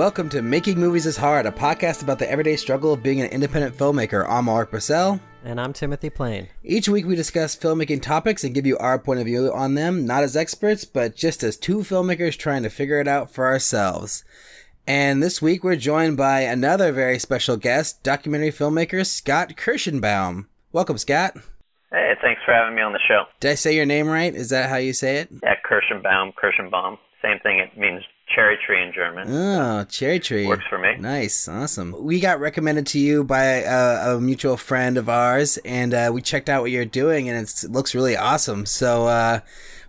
Welcome to Making Movies is Hard, a podcast about the everyday struggle of being an independent filmmaker. I'm Mark Purcell. And I'm Timothy Plain. Each week we discuss filmmaking topics and give you our point of view on them, not as experts, but just as two filmmakers trying to figure it out for ourselves. And this week we're joined by another very special guest, documentary filmmaker Scott Kirschenbaum. Welcome, Scott. Hey, thanks for having me on the show. Did I say your name right? Is that how you say it? Yeah, Kirschenbaum, Kirschenbaum. Same thing. It means cherry tree in German. Oh, cherry tree. Works for me. Nice, awesome. We got recommended to you by a, a mutual friend of ours, and uh, we checked out what you're doing, and it looks really awesome. So, uh,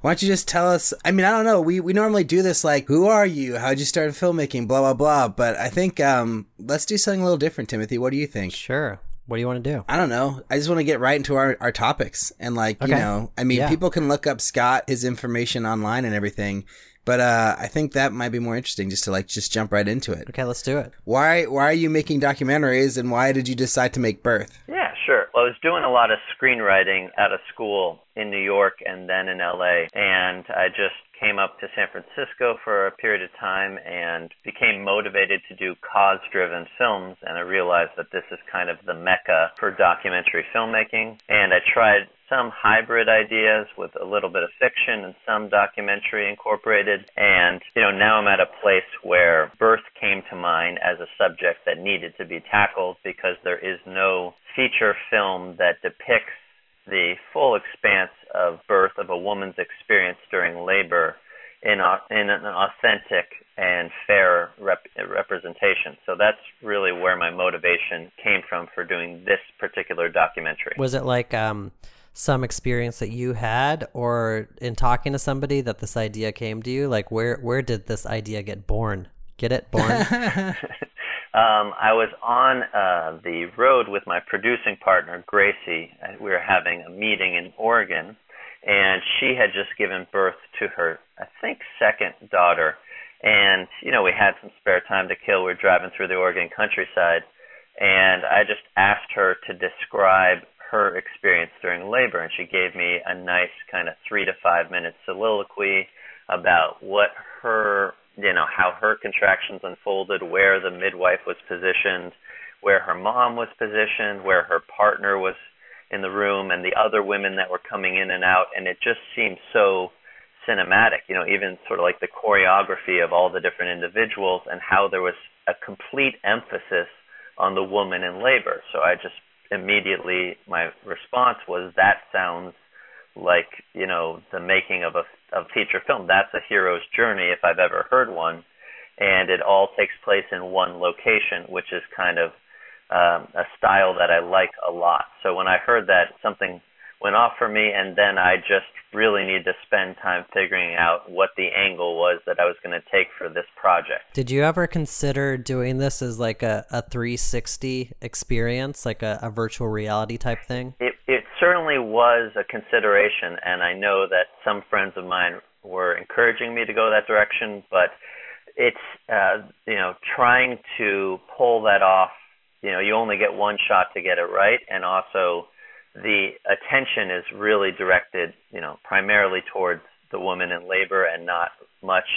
why don't you just tell us? I mean, I don't know. We we normally do this like, who are you? How'd you start filmmaking? Blah blah blah. But I think um, let's do something a little different, Timothy. What do you think? Sure. What do you want to do? I don't know. I just want to get right into our, our topics and like, okay. you know, I mean, yeah. people can look up Scott, his information online and everything. But uh, I think that might be more interesting just to like just jump right into it. Okay, let's do it. Why why are you making documentaries and why did you decide to make Birth? Yeah, sure. Well, I was doing a lot of screenwriting at a school in New York and then in LA and I just came up to San Francisco for a period of time and became motivated to do cause driven films. And I realized that this is kind of the mecca for documentary filmmaking. And I tried some hybrid ideas with a little bit of fiction and some documentary incorporated. And, you know, now I'm at a place where birth came to mind as a subject that needed to be tackled because there is no feature film that depicts the full expanse of birth of a woman's experience during labor in, in an authentic and fair rep- representation. So that's really where my motivation came from for doing this particular documentary. Was it like um, some experience that you had, or in talking to somebody that this idea came to you? Like, where where did this idea get born? Get it born? Um, I was on uh, the road with my producing partner, Gracie. We were having a meeting in Oregon, and she had just given birth to her, I think, second daughter. And, you know, we had some spare time to kill. We were driving through the Oregon countryside, and I just asked her to describe her experience during labor, and she gave me a nice kind of three to five minute soliloquy about what her you know how her contractions unfolded, where the midwife was positioned, where her mom was positioned, where her partner was in the room, and the other women that were coming in and out, and it just seemed so cinematic. You know, even sort of like the choreography of all the different individuals and how there was a complete emphasis on the woman in labor. So I just immediately my response was that sounds like you know the making of a of feature film. That's a hero's journey if I've ever heard one, and it all takes place in one location, which is kind of um, a style that I like a lot. So when I heard that, something went off for me, and then I just really need to spend time figuring out what the angle was that I was going to take for this project. Did you ever consider doing this as like a, a 360 experience, like a, a virtual reality type thing? It, it certainly was a consideration, and I know that some friends of mine were encouraging me to go that direction, but it's, uh, you know, trying to pull that off. You know, you only get one shot to get it right, and also the attention is really directed, you know, primarily towards the woman in labor and not much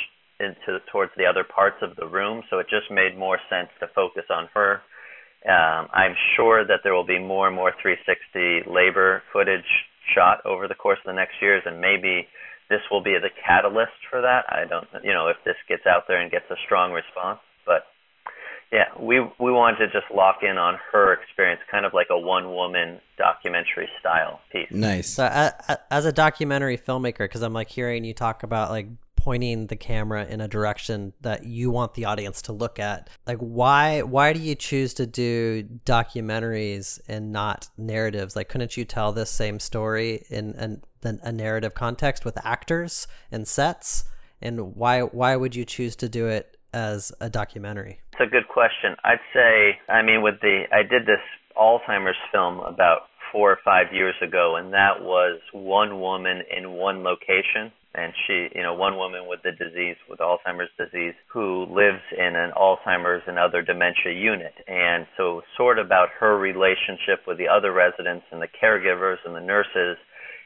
into towards the other parts of the room. So it just made more sense to focus on her. Um, I'm sure that there will be more and more 360 labor footage shot over the course of the next years, and maybe this will be the catalyst for that. I don't, you know, if this gets out there and gets a strong response, but yeah, we we wanted to just lock in on her experience, kind of like a one woman documentary style piece. Nice. So, uh, as a documentary filmmaker, because I'm like hearing you talk about like pointing the camera in a direction that you want the audience to look at, like why why do you choose to do documentaries and not narratives? Like, couldn't you tell this same story in an, a narrative context with actors and sets? And why why would you choose to do it as a documentary? It's a good question. I'd say, I mean, with the, I did this Alzheimer's film about four or five years ago, and that was one woman in one location. And she, you know, one woman with the disease, with Alzheimer's disease, who lives in an Alzheimer's and other dementia unit. And so, sort of about her relationship with the other residents and the caregivers and the nurses.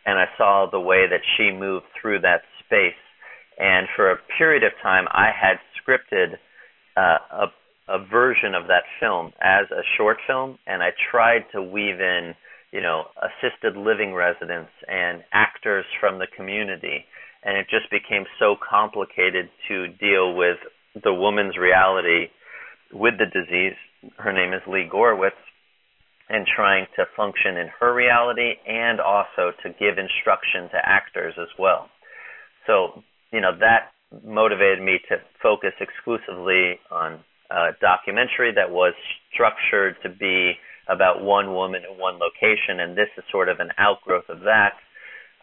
And I saw the way that she moved through that space. And for a period of time, I had scripted a a version of that film as a short film, and I tried to weave in, you know, assisted living residents and actors from the community, and it just became so complicated to deal with the woman's reality with the disease. Her name is Lee Gorwitz, and trying to function in her reality and also to give instruction to actors as well. So, you know, that motivated me to focus exclusively on a documentary that was structured to be about one woman in one location, and this is sort of an outgrowth of that.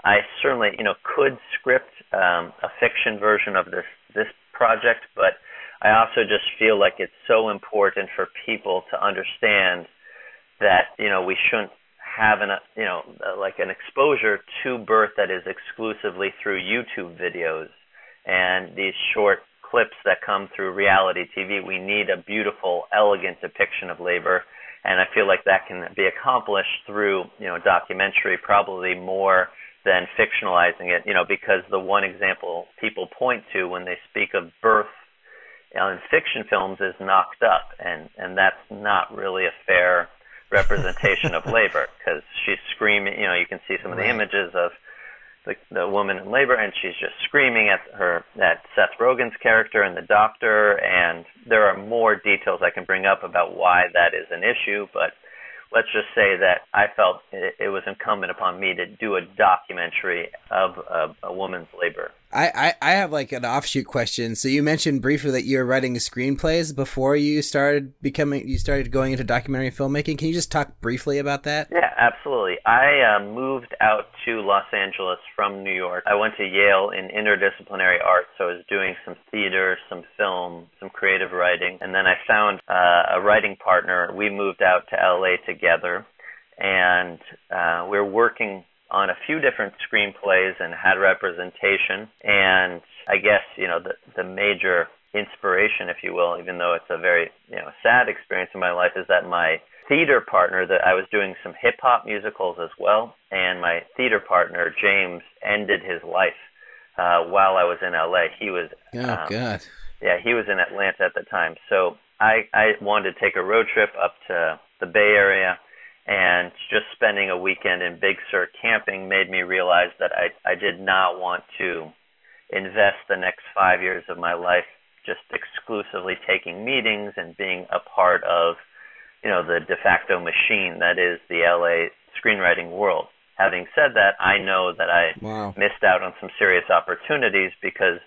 I certainly, you know, could script um, a fiction version of this this project, but I also just feel like it's so important for people to understand that you know we shouldn't have an you know like an exposure to birth that is exclusively through YouTube videos and these short clips that come through reality TV. We need a beautiful, elegant depiction of labor, and I feel like that can be accomplished through you know documentary, probably more than fictionalizing it. You know, because the one example people point to when they speak of birth in fiction films is knocked up, and and that's not really a fair representation of labor because she's screaming. You know, you can see some of the images of the, the woman in labor, and she's just screaming at her at Seth Rogen's character and the doctor. And there are more details I can bring up about why that is an issue, but let's just say that I felt it, it was incumbent upon me to do a documentary of a, a woman's labor. I, I, I have like an offshoot question. So you mentioned briefly that you were writing screenplays before you started becoming you started going into documentary filmmaking. Can you just talk briefly about that? Yeah, absolutely. I uh, moved out to Los Angeles from New York. I went to Yale in interdisciplinary arts, so I was doing some theater, some film, some creative writing, and then I found uh, a writing partner. We moved out to LA together, and uh, we're working on a few different screenplays and had representation. And I guess you know the the major inspiration, if you will, even though it's a very you know sad experience in my life, is that my theater partner that I was doing some hip hop musicals as well, and my theater partner James ended his life uh, while I was in LA. He was Oh um, God. yeah, he was in Atlanta at the time. So I I wanted to take a road trip up to the Bay Area and just spending a weekend in Big Sur camping made me realize that I I did not want to invest the next 5 years of my life just exclusively taking meetings and being a part of you know the de facto machine that is the LA screenwriting world. Having said that, I know that I Wow. missed out on some serious opportunities because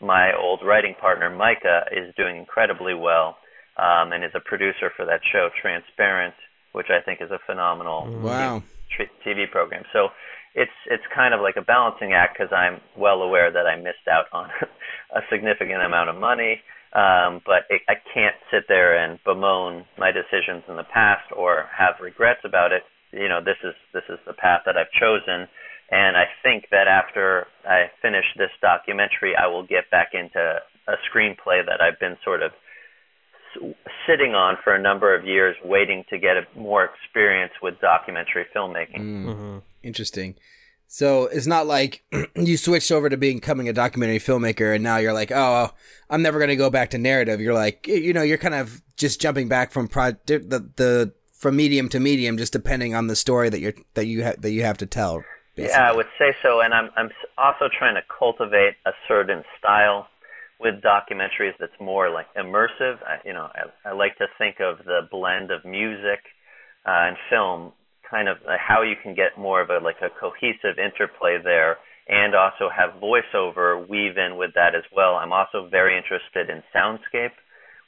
my old writing partner Micah is doing incredibly well um, and is a producer for that show Transparent, which I think is a phenomenal Wow. TV program. So it's it's kind of like a balancing act because I'm well aware that I missed out on a significant amount of money, um, but it, I can't sit there and bemoan my decisions in the past or have regrets about it. You know, this is this is the path that I've chosen, and I think that after I finish this documentary, I will get back into a screenplay that I've been sort of sitting on for a number of years, waiting to get a, more experience with documentary filmmaking. Mm-hmm. Interesting. So it's not like you switched over to becoming a documentary filmmaker and now you're like, oh, I'm never going to go back to narrative. You're like, you know, you're kind of just jumping back from pro- the the from medium to medium, just depending on the story that you're that you ha- that you have to tell. Yeah, I would say so, and I'm I'm also trying to cultivate a certain style with documentaries that's more like immersive. I, you know, I, I like to think of the blend of music uh, and film, kind of uh, how you can get more of a like a cohesive interplay there, and also have voiceover weave in with that as well. I'm also very interested in soundscape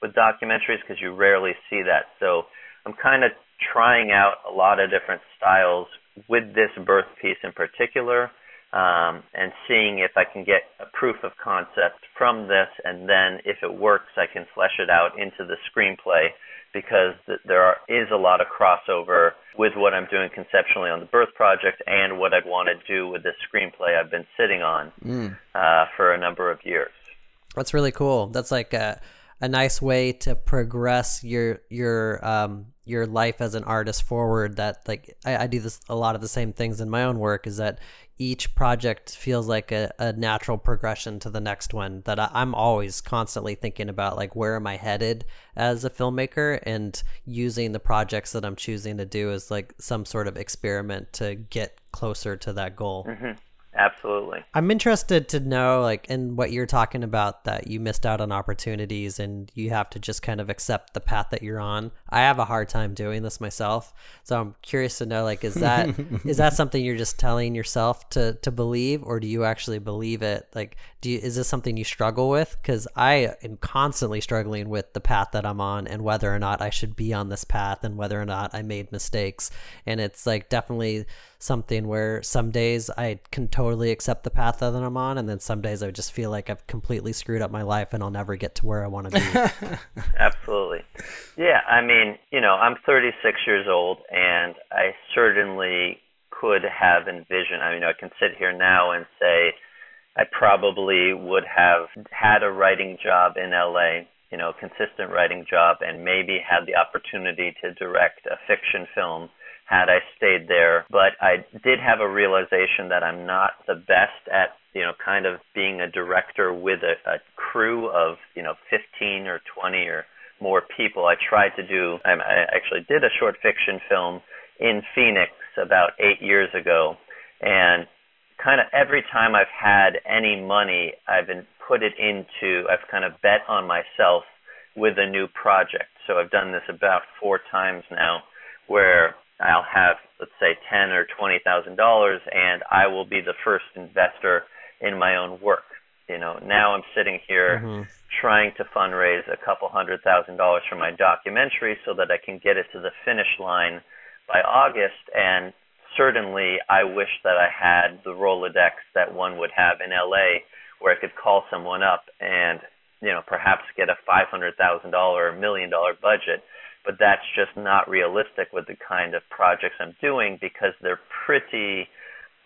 with documentaries because you rarely see that. So I'm kind of trying out a lot of different styles with this birth piece in particular, um, and seeing if I can get a proof of concept from this, and then if it works, I can flesh it out into the screenplay because th- there are, is a lot of crossover with what I'm doing conceptually on the birth project and what I'd want to do with this screenplay I've been sitting on Mm. uh, for a number of years. That's really cool. That's like uh, a nice way to progress your your um your life as an artist forward that like I, I do this a lot of the same things in my own work is that each project feels like a, a natural progression to the next one that I, i'm always constantly thinking about like where am i headed as a filmmaker and using the projects that i'm choosing to do as like some sort of experiment to get closer to that goal mm-hmm. Absolutely. I'm interested to know, like, in what you're talking about, that you missed out on opportunities and you have to just kind of accept the path that you're on. I have a hard time doing this myself, so I'm curious to know, like, is that is that something you're just telling yourself to to believe, or do you actually believe it? Like, do you, is this something you struggle with? Because I am constantly struggling with the path that I'm on and whether or not I should be on this path and whether or not I made mistakes, and it's like definitely something where some days I can totally accept the path that I'm on, and then some days I just feel like I've completely screwed up my life and I'll never get to where I want to be. Absolutely. Yeah, I mean, you know, I'm 36 years old, and I certainly could have envisioned. I mean, I can sit here now and say I probably would have had a writing job in LA, you know, a consistent writing job, and maybe had the opportunity to direct a fiction film had I stayed there. But I did have a realization that I'm not the best at, you know, kind of being a director with a, a crew of, you know, 15 or 20 or more people. I tried to do, I actually did a short fiction film in Phoenix about eight years ago. And kind of every time I've had any money, I've been put it into, I've kind of bet on myself with a new project. So I've done this about four times now where I'll have let's say ten or twenty thousand dollars, and I will be the first investor in my own work. You know, now I'm sitting here mm-hmm. trying to fundraise a couple hundred thousand dollars for my documentary so that I can get it to the finish line by August. And certainly, I wish that I had the Rolodex that one would have in LA, where I could call someone up and you know perhaps get a five hundred thousand dollar or million dollar budget but that's just not realistic with the kind of projects I'm doing because they're pretty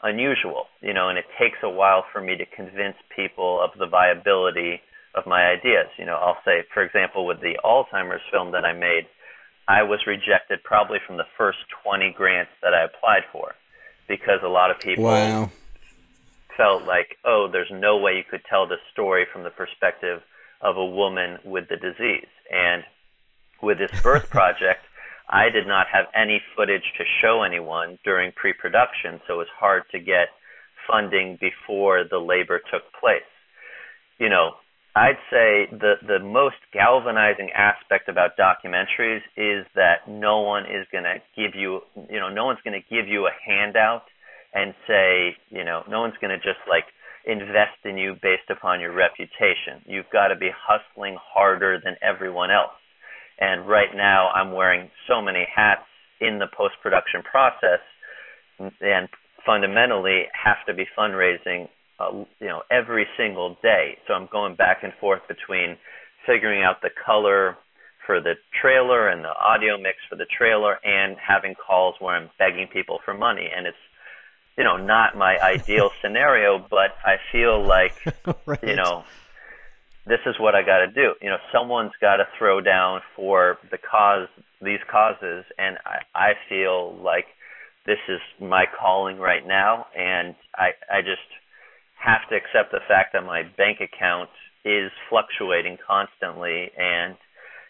unusual, you know, and it takes a while for me to convince people of the viability of my ideas. You know, I'll say, for example, with the Alzheimer's film that I made, I was rejected probably from the first 20 grants that I applied for because a lot of people wow. felt like, oh, there's no way you could tell the story from the perspective of a woman with the disease. And with this birth project, I did not have any footage to show anyone during pre-production, so it was hard to get funding before the labor took place. You know, I'd say the the most galvanizing aspect about documentaries is that no one is going to give you, you know, no one's going to give you a handout and say, you know, no one's going to just like invest in you based upon your reputation. You've got to be hustling harder than everyone else. And right now, I'm wearing so many hats in the post production process, and fundamentally have to be fundraising, uh, you know, every single day. So I'm going back and forth between figuring out the color for the trailer and the audio mix for the trailer, and having calls where I'm begging people for money, and it's you know not my ideal scenario, but I feel like right. you know this is what I got to do. You know, someone's got to throw down for the cause, these causes, and I, I feel like this is my calling right now, and I, I just have to accept the fact that my bank account is fluctuating constantly, and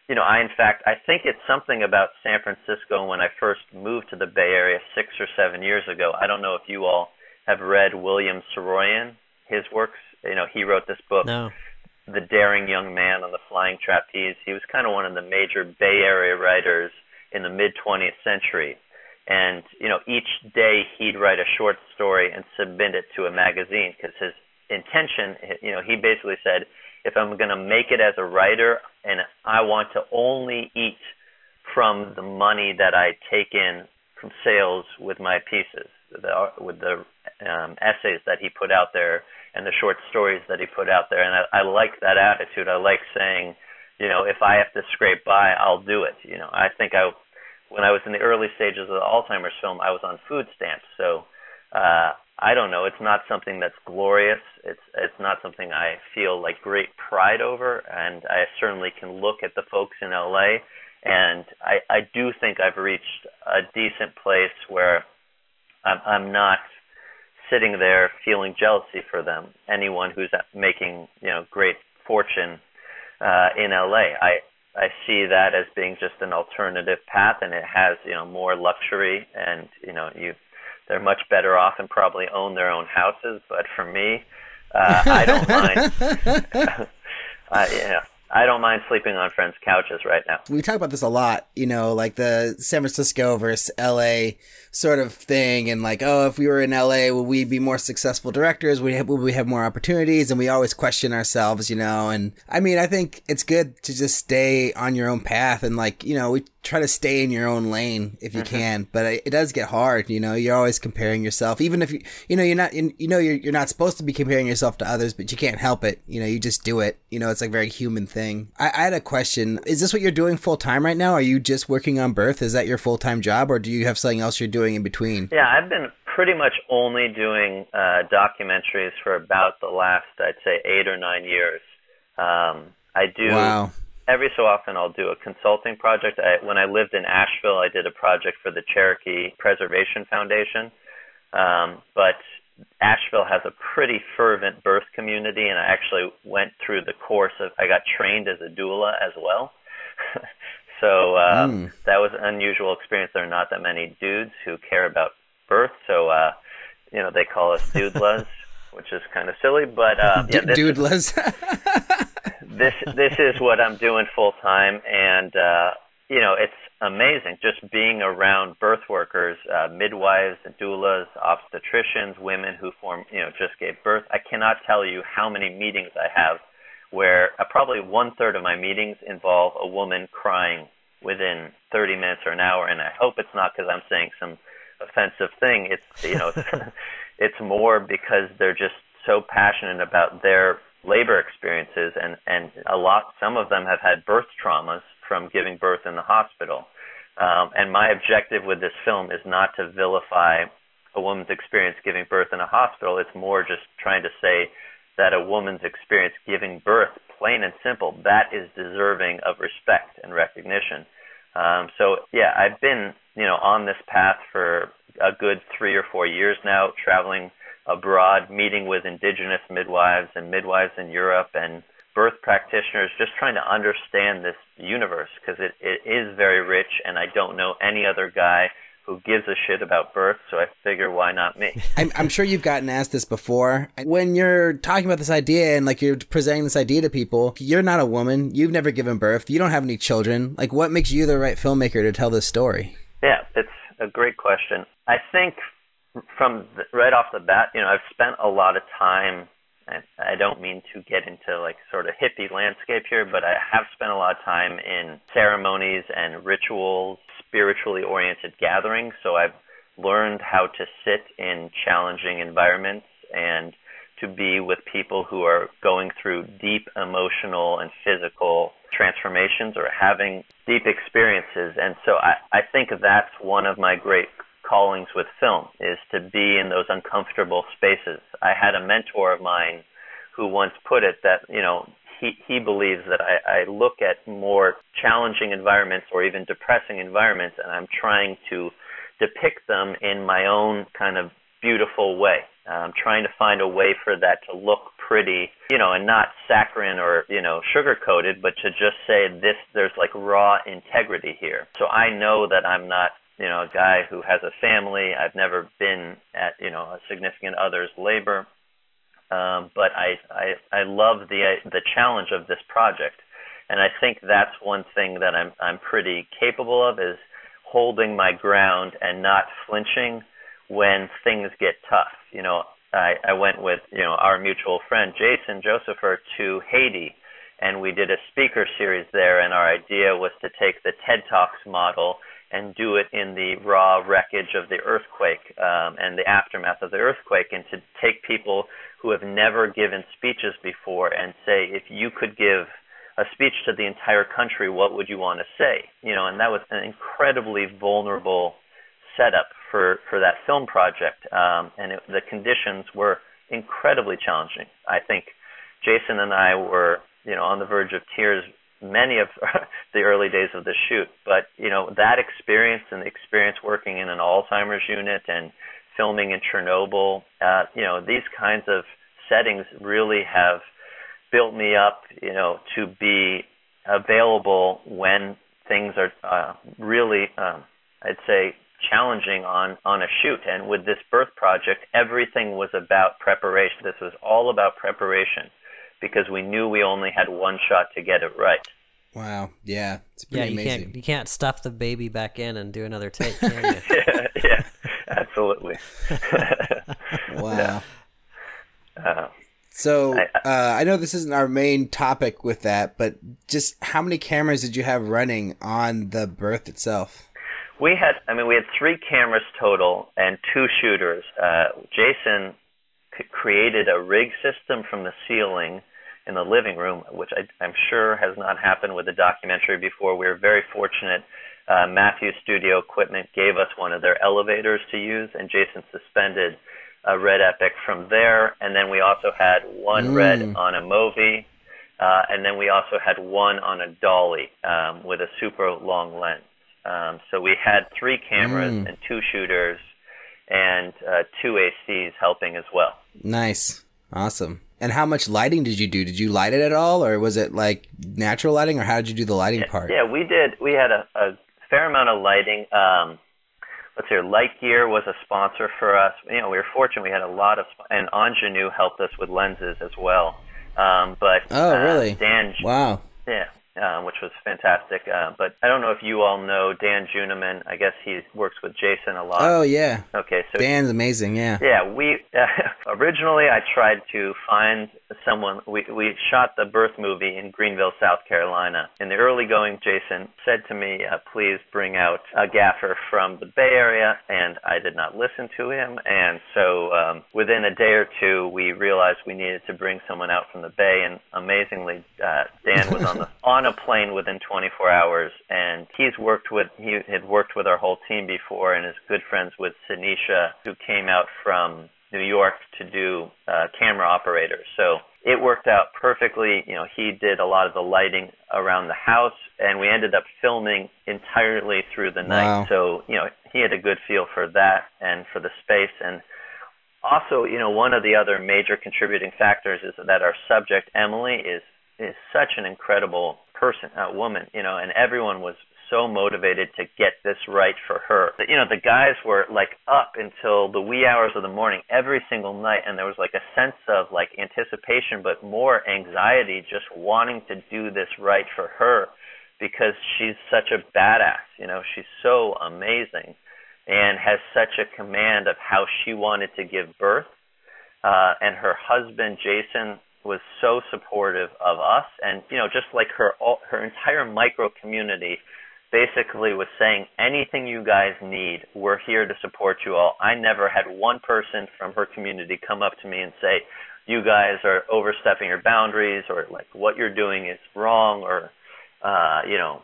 you know, I in fact I think it's something about San Francisco when I first moved to the Bay Area six or seven years ago. I don't know if you all have read William Saroyan, his works. You know, he wrote this book. No the daring young man on the flying trapeze. He was kind of one of the major Bay Area writers in the mid 20th century. And, you know, each day he'd write a short story and submit it to a magazine because his intention, you know, he basically said, if I'm going to make it as a writer and I want to only eat from the money that I take in from sales with my pieces, the, with the um, essays that he put out there and the short stories that he put out there. And I, I like that attitude. I like saying, you know, if I have to scrape by, I'll do it. You know, I think I, when I was in the early stages of the Alzheimer's film, I was on food stamps, so uh, I don't know. It's not something that's glorious. It's it's not something I feel like great pride over, and I certainly can look at the folks in LA, and I I do think I've reached a decent place where I'm I'm not sitting there feeling jealousy for them. Anyone who's making you know great fortune uh, in LA, I I see that as being just an alternative path, and it has you know more luxury, and you know you they're much better off and probably own their own houses. But for me, uh, I don't mind. uh, you know, I don't mind sleeping on friends' couches right now. We talk about this a lot, you know, like the San Francisco versus LA sort of thing, and like, oh, if we were in LA, would we be more successful directors? Would we have, would we have more opportunities? And we always question ourselves, you know. And I mean, I think it's good to just stay on your own path and like, you know, we try to stay in your own lane if you mm-hmm. can, but it, it, does get hard. You know, you're always comparing yourself, even if you, you know, you're not, you know, you're you're not supposed to be comparing yourself to others, but you can't help it. You know, you just do it. You know, it's like a very human thing. I, I had a question. Is this what you're doing full time right now? Are you just working on birth? Is that your full time job, or do you have something else you're doing in between? Yeah, I've been pretty much only doing uh, documentaries for about the last, I'd say, eight or nine years. Um, I do. Wow every so often I'll do a consulting project. I, when I lived in Asheville, I did a project for the Cherokee Preservation Foundation. Um, but Asheville has a pretty fervent birth community, and I actually went through the course of. I got trained as a doula as well. so um, mm. that was an unusual experience. There are not that many dudes who care about birth, so uh, you know they call us dudelas, which is kind of silly. But uh, yeah, dudelas. this this is what I'm doing full time, and uh, you know it's amazing just being around birth workers, uh, midwives, doulas, obstetricians, women who form you know just gave birth. I cannot tell you how many meetings I have where uh, probably one third of my meetings involve a woman crying within 30 minutes or an hour, and I hope it's not because I'm saying some offensive thing. It's you know it's, it's more because they're just so passionate about their labor experiences, and and a lot. Some of them have had birth traumas from giving birth in the hospital. Um, and my objective with this film is not to vilify a woman's experience giving birth in a hospital. It's more just trying to say that a woman's experience giving birth, plain and simple, that is deserving of respect and recognition. Um, so yeah, I've been you know on this path for a good three or four years now, traveling abroad, meeting with indigenous midwives and midwives in Europe and birth practitioners, just trying to understand this universe because it, it is very rich, and I don't know any other guy who gives a shit about birth, so I figure why not me? I'm, I'm sure you've gotten asked this before. When you're talking about this idea and like you're presenting this idea to people, you're not a woman, you've never given birth, you don't have any children. Like, what makes you the right filmmaker to tell this story? Yeah, it's a great question. I think from the, right off the bat, you know, I've spent a lot of time. And I don't mean to get into like sort of hippie landscape here, but I have spent a lot of time in ceremonies and rituals, spiritually oriented gatherings. So I've learned how to sit in challenging environments and to be with people who are going through deep emotional and physical transformations or having deep experiences. And so I, I think that's one of my great callings with film is to be in those uncomfortable spaces. I had a mentor of mine who once put it that, you know, he, he believes that I, I look at more challenging environments or even depressing environments and I'm trying to depict them in my own kind of beautiful way. I'm trying to find a way for that to look pretty, you know, and not saccharine or, you know, sugar coated, but to just say this, there's like raw integrity here. So I know that I'm not you know, a guy who has a family. I've never been at, you know, a significant other's labor. Um, but I, I, I love the, the challenge of this project. And I think that's one thing that I'm, I'm pretty capable of is holding my ground and not flinching when things get tough. You know, I, I went with, you know, our mutual friend Jason Josepher to Haiti and we did a speaker series there and our idea was to take the TED Talks model and do it in the raw wreckage of the earthquake um, and the aftermath of the earthquake, and to take people who have never given speeches before and say, if you could give a speech to the entire country, what would you want to say? You know, and that was an incredibly vulnerable setup for for that film project, um, and it, the conditions were incredibly challenging. I think Jason and I were, you know, on the verge of tears many of the early days of the shoot. But you know that experience and the experience working in an Alzheimer's unit and filming in Chernobyl, uh, you know, these kinds of settings really have built me up, you know, to be available when things are uh, really, um, I'd say, challenging on on a shoot. And with this birth project, everything was about preparation. This was all about preparation because we knew we only had one shot to get it right. Wow. Yeah. It's yeah, you amazing. can't you can't stuff the baby back in and do another take, can you? yeah, yeah, absolutely. Wow. Uh, So I- uh, I know this isn't our main topic with that, but just how many cameras did you have running on the birth itself? We had, I mean, we had three cameras total and two shooters. Uh, Jason c- created a rig system from the ceiling in the living room, which I, I'm sure has not happened with a documentary before. We were very fortunate. Uh, Matthews Studio Equipment gave us one of their elevators to use, and Jason suspended a Red Epic from there. And then we also had one Mm. Red on a Movi, uh, and then we also had one on a Dolly um, with a super long lens. Um, so we had three cameras Mm. and two shooters and uh, two ACs helping as well. Nice. Awesome. And how much lighting did you do? Did you light it at all, or was it like natural lighting, or how did you do the lighting part? Yeah, we did. We had a, a fair amount of lighting. Um, let's see, Light Gear was a sponsor for us. You know, we were fortunate. We had a lot of, and Ingenue helped us with lenses as well. Um, but Oh, uh, really? Dan, Wow. yeah, um, which was fantastic. Uh, but I don't know if you all know Dan Juneman. I guess he works with Jason a lot. Oh yeah. okay, so Dan's amazing. Yeah. yeah, we uh, originally I tried to find someone. We we shot the birth movie in Greenville, South Carolina. In the early going, Jason said to me, uh, "Please bring out a gaffer from the Bay Area," and I did not listen to him. And so um, within a day or two, we realized we needed to bring someone out from the Bay. And amazingly, uh, Dan was on the on a plane within 24 hours, and he's worked with he had worked with our whole team before, and is good friends with Sinisha, who came out from New York to do uh, camera operator. So it worked out perfectly. You know, he did a lot of the lighting around the house, and we ended up filming entirely through the night. Wow. So you know, he had a good feel for that and for the space and. Also, you know, one of the other major contributing factors is that our subject Emily is is such an incredible person, a woman, you know, and everyone was so motivated to get this right for her. You know, the guys were like up until the wee hours of the morning every single night, and there was like a sense of like anticipation, but more anxiety, just wanting to do this right for her because she's such a badass. You know, she's so amazing and has such a command of how she wanted to give birth. Uh, and her husband, Jason, was so supportive of us, and you know, just like her her entire micro community, basically was saying anything you guys need, we're here to support you all. I never had one person from her community come up to me and say, you guys are overstepping your boundaries, or like what you're doing is wrong, or uh, you know,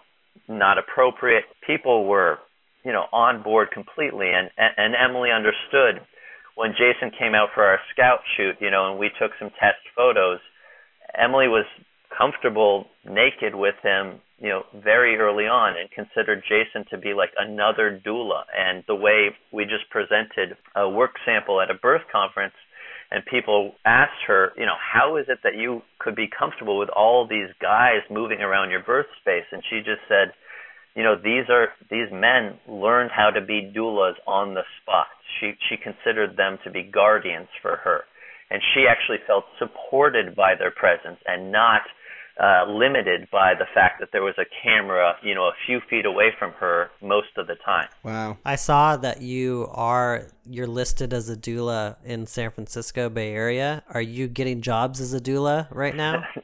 not appropriate. People were, you know, on board completely, and and Emily understood when Jason came out for our scout shoot, you know, and we took some test photos, Emily was comfortable naked with him, you know, very early on and considered Jason to be like another doula. And the way we just presented a work sample at a birth conference and people asked her, you know, how is it that you could be comfortable with all these guys moving around your birth space? And she just said, you know, these are these men learned how to be doulas on the spot. She she considered them to be guardians for her, and she actually felt supported by their presence and not uh, limited by the fact that there was a camera, you know, a few feet away from her most of the time. Wow. I saw that you are you're listed as a doula in San Francisco Bay Area. Are you getting jobs as a doula right now?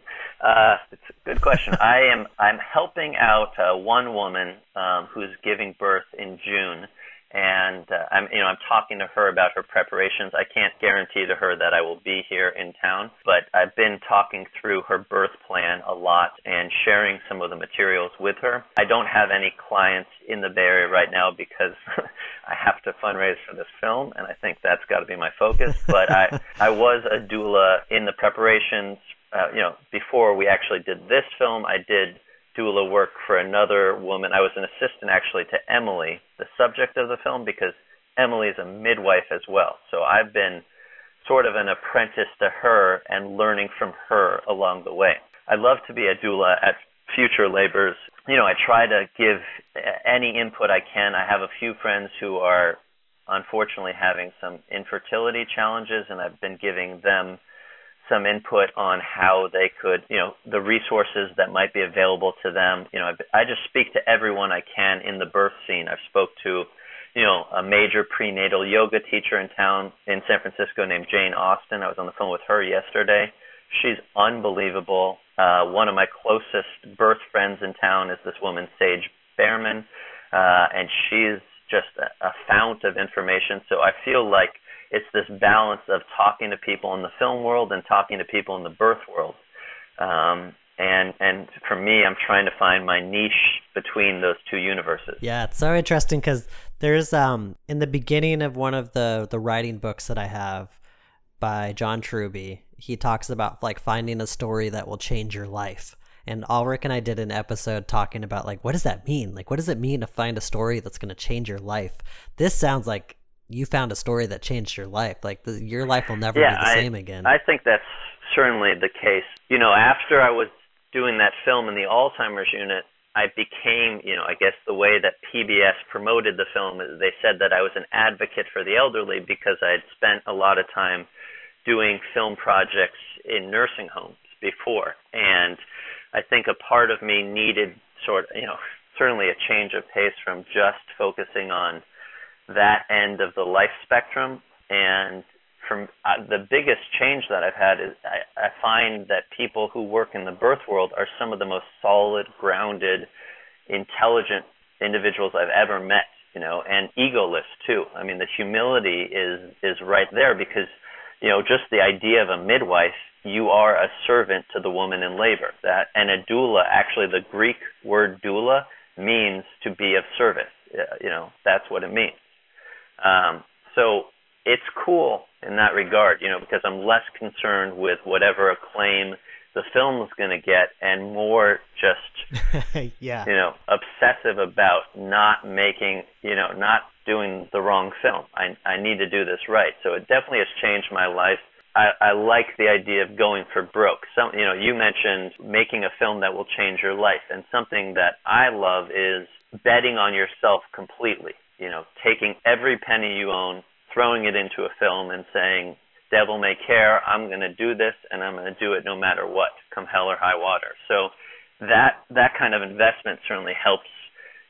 Uh, it's a good question. I am I'm helping out uh, one woman um, who's giving birth in June, and uh, I'm you know I'm talking to her about her preparations. I can't guarantee to her that I will be here in town, but I've been talking through her birth plan a lot and sharing some of the materials with her. I don't have any clients in the Bay Area right now because I have to fundraise for this film, and I think that's got to be my focus. But I I was a doula in the preparations. Uh, you know, before we actually did this film, I did doula work for another woman. I was an assistant actually to Emily, the subject of the film, because Emily is a midwife as well. So I've been sort of an apprentice to her and learning from her along the way. I'd love to be a doula at future labors. You know, I try to give any input I can. I have a few friends who are unfortunately having some infertility challenges, and I've been giving them some input on how they could, you know, the resources that might be available to them. You know, I, just speak to everyone I can in the birth scene. I've spoke to, you know, a major prenatal yoga teacher in town in San Francisco named Jane Austin. I was on the phone with her yesterday. She's unbelievable. Uh, one of my closest birth friends in town is this woman, Sage Behrman, uh, and she's just a, a fount of information. So I feel like it's this balance of talking to people in the film world and talking to people in the birth world. Um, and and for me, I'm trying to find my niche between those two universes. Yeah, it's so interesting because there's um in the beginning of one of the the writing books that I have by John Truby, he talks about like finding a story that will change your life. And Ulrich and I did an episode talking about like what does that mean? Like what does it mean to find a story that's going to change your life? This sounds like you found a story that changed your life. Like the, your life will never yeah, be the I, same again. I think that's certainly the case. You know, after I was doing that film in the Alzheimer's unit, I became, you know, I guess the way that PBS promoted the film, uh, they said that I was an advocate for the elderly because I had spent a lot of time doing film projects in nursing homes before. And I think a part of me needed sort of, you know, certainly a change of pace from just focusing on that end of the life spectrum. And from uh, the biggest change that I've had is I, I find that people who work in the birth world are some of the most solid, grounded, intelligent individuals I've ever met. You know, and egoless too. I mean, the humility is is right there because, you know, just the idea of a midwife you are a servant to the woman in labor. That and a doula, actually, the Greek word doula means to be of service. You know, that's what it means. Um, so it's cool in that regard, you know, because I'm less concerned with whatever acclaim the film is going to get and more just, yeah. you know, obsessive about not making, you know, not doing the wrong film. I, I need to do this right. So it definitely has changed my life. I, I like the idea of going for broke. Some, you know, you mentioned making a film that will change your life, and something that I love is betting on yourself completely you know, taking every penny you own, throwing it into a film and saying, devil may care, I'm going to do this and I'm going to do it no matter what, come hell or high water. So that that kind of investment certainly helps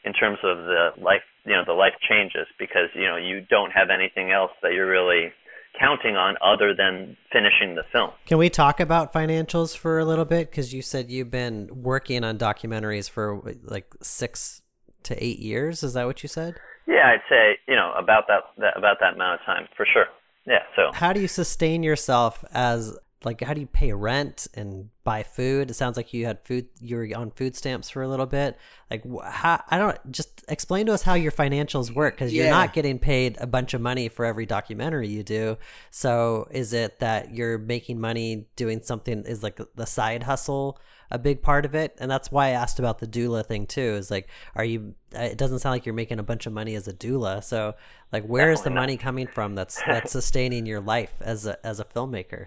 in terms of the life, you know, the life changes because, you know, you don't have anything else that you're really counting on other than finishing the film. Can we talk about financials for a little bit cuz you said you've been working on documentaries for like 6 to 8 years, is that what you said? Yeah, I'd say you know about that, that about that amount of time for sure. Yeah. So how do you sustain yourself as like how do you pay rent and buy food? It sounds like you had food. You were on food stamps for a little bit. Like how I don't just explain to us how your financials work because yeah. you're not getting paid a bunch of money for every documentary you do. So is it that you're making money doing something? Is like the side hustle? A big part of it, and that's why I asked about the doula thing too. Is like, are you? It doesn't sound like you're making a bunch of money as a doula. So, like, where Definitely is the not. money coming from that's that's sustaining your life as a as a filmmaker?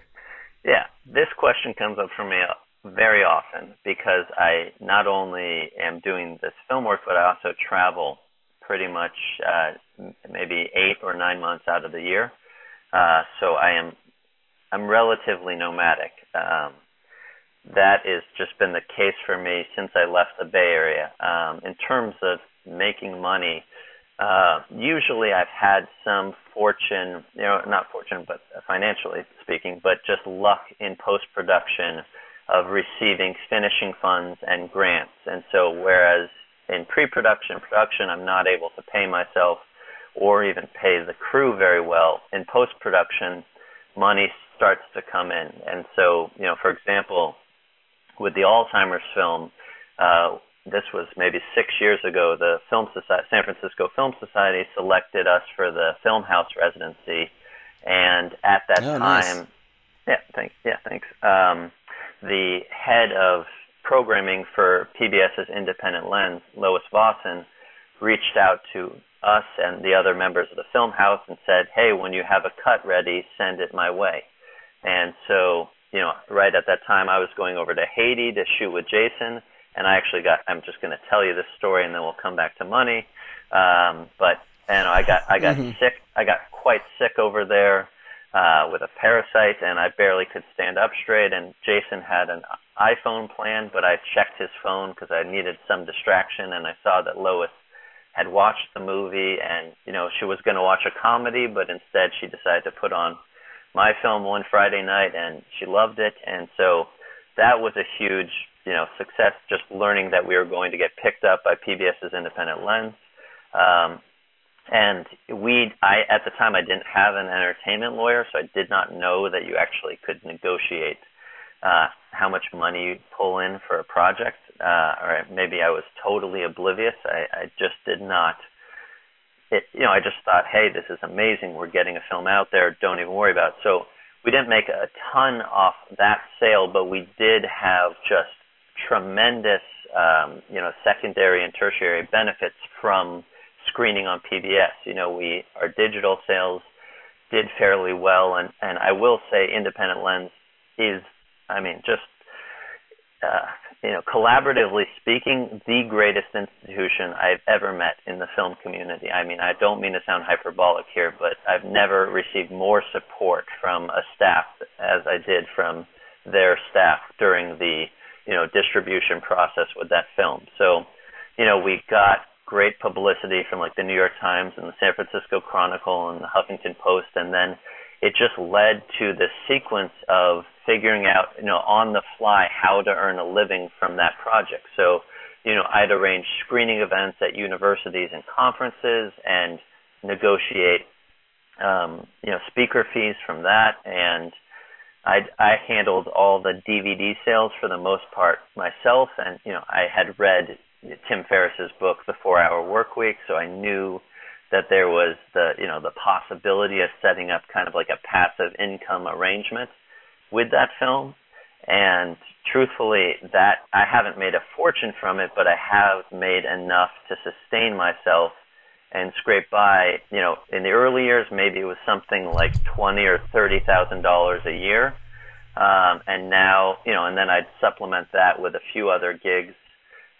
Yeah, this question comes up for me very often because I not only am doing this film work, but I also travel pretty much uh, maybe eight or nine months out of the year. Uh, so I am I'm relatively nomadic. Um, that has just been the case for me since I left the Bay Area. Um, in terms of making money, uh, usually I've had some fortune, you know, not fortune, but financially speaking, but just luck in post production of receiving finishing funds and grants. And so, whereas in pre production, production, I'm not able to pay myself or even pay the crew very well, in post production, money starts to come in. And so, you know, for example, with the Alzheimer's film, uh, this was maybe six years ago. The Film Society, San Francisco Film Society, selected us for the Film House residency, and at that oh, time, nice. yeah, thanks, yeah, thanks. Um, the head of programming for PBS's Independent Lens, Lois Vossen, reached out to us and the other members of the film house and said, "Hey, when you have a cut ready, send it my way." And so, you know, right at that time, I was going over to Haiti to shoot with Jason, and I actually got. I'm just going to tell you this story, and then we'll come back to money. Um, but and I got I got Mhm. sick. I got quite sick over there uh, with a parasite, and I barely could stand up straight. And Jason had an iPhone plan, but I checked his phone because I needed some distraction, and I saw that Lois had watched the movie, and you know she was going to watch a comedy, but instead she decided to put on my film one Friday night, and she loved it, and so that was a huge you know success. Just learning that we were going to get picked up by PBS's Independent Lens. Um, and we, I at the time I didn't have an entertainment lawyer, so I did not know that you actually could negotiate uh, how much money you pull in for a project. Uh, or maybe I was totally oblivious. I, I just did not. It, you know, I just thought, hey, this is amazing. We're getting a film out there. Don't even worry about it. So we didn't make a ton off that sale, but we did have just tremendous, um, you know, secondary and tertiary benefits from screening on PBS. You know, we our digital sales did fairly well, and and I will say, Independent Lens is, I mean, just uh, you know, collaboratively speaking, the greatest institution I've ever met in the film community. I mean, I don't mean to sound hyperbolic here, but I've never received more support from a staff as I did from their staff during the you know distribution process with that film. So, you know, we got great publicity from like the New York Times and the San Francisco Chronicle and the Huffington Post, and then it just led to the sequence of figuring out, you know, on the fly how to earn a living from that project. So, you know, I'd arrange screening events at universities and conferences and negotiate, um, you know, speaker fees from that. And I, I handled all the DVD sales for the most part myself. And, you know, I had read Tim Ferriss's book, The Four Hour Work Week, so I knew that there was the you know the possibility of setting up kind of like a passive income arrangement with that film. And truthfully that I haven't made a fortune from it but I have made enough to sustain myself and scrape by you know in the early years maybe it was something like twenty or thirty thousand dollars a year. Um and now you know and then I'd supplement that with a few other gigs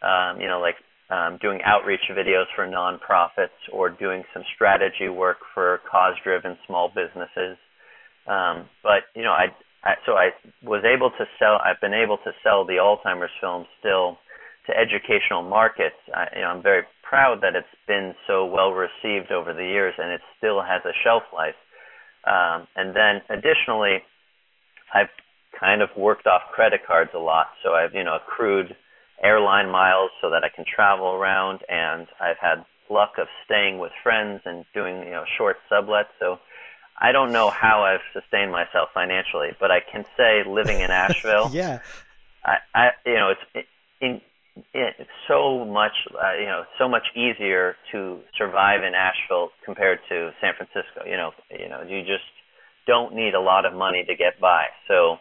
um you know like um, doing outreach videos for nonprofits or doing some strategy work for cause-driven small businesses. Um, but you know, I, I so I was able to sell. I've been able to sell the Alzheimer's film still to educational markets. I, you know, I'm very proud that it's been so well received over the years, and it still has a shelf life. Um, and then additionally, I've kind of worked off credit cards a lot, so I've you know accrued airline miles so that I can travel around and I've had luck of staying with friends and doing, you know, short sublets. So I don't know how I've sustained myself financially, but I can say living in Asheville, yeah. I, I you know, it's in, it's so much, uh, you know, so much easier to survive in Asheville compared to San Francisco. You know, you know, you just don't need a lot of money to get by. So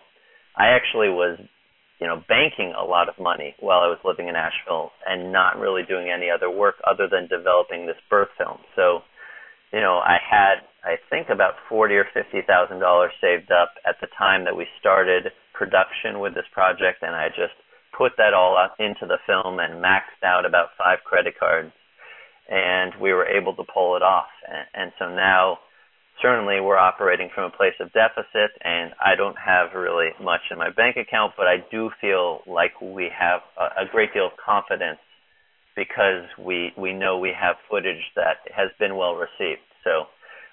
I actually was you know, banking a lot of money while I was living in Asheville and not really doing any other work other than developing this birth film. So, you know, I had I think about forty or fifty thousand dollars saved up at the time that we started production with this project, and I just put that all up into the film and maxed out about five credit cards, and we were able to pull it off. And, and so now certainly we're operating from a place of deficit and I don't have really much in my bank account, but I do feel like we have a, a great deal of confidence because we we know we have footage that has been well received. So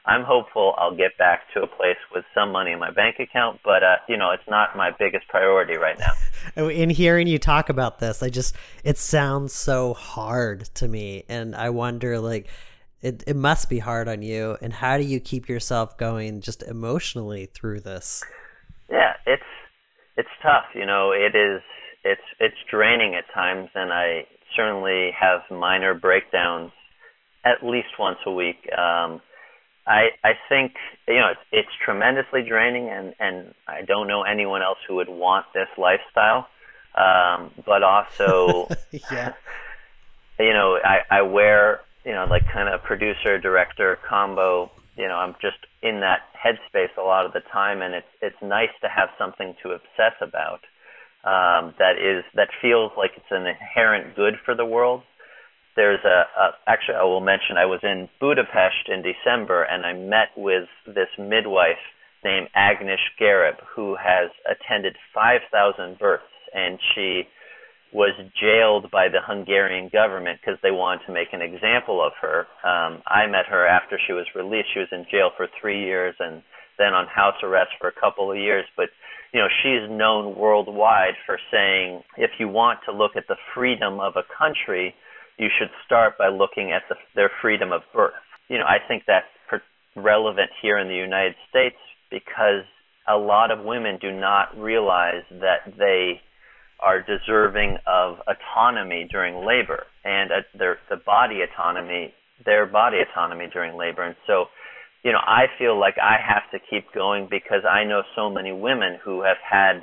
I'm hopeful I'll get back to a place with some money in my bank account, but uh, you know, it's not my biggest priority right now. In hearing you talk about this, I just it sounds so hard to me and I wonder like it, it must be hard on you. And how do you keep yourself going just emotionally through this? Yeah, it's it's tough. You know, it is it's it's draining at times, and I certainly have minor breakdowns at least once a week. Um, I I think you know it's, it's tremendously draining, and and I don't know anyone else who would want this lifestyle. Um, but also, yeah. you know, I I wear you know like kind of producer director combo. You know, I'm just in that headspace a lot of the time, and it's it's nice to have something to obsess about um, that is that feels like it's an inherent good for the world there's a, a actually I will mention I was in Budapest in December and I met with this midwife named Agnes Gereb who has attended 5,000 births and she was jailed by the Hungarian government because they wanted to make an example of her. Um, I met her after she was released. She was in jail for three years and then on house arrest for a couple of years. But you know, she's known worldwide for saying if you want to look at the freedom of a country, you should start by looking at the, their freedom of birth. You know, I think that's relevant here in the United States because a lot of women do not realize that they are deserving of autonomy during labor. And uh, their the body autonomy, their body autonomy during labor. And so, you know, I feel like I have to keep going because I know so many women who have had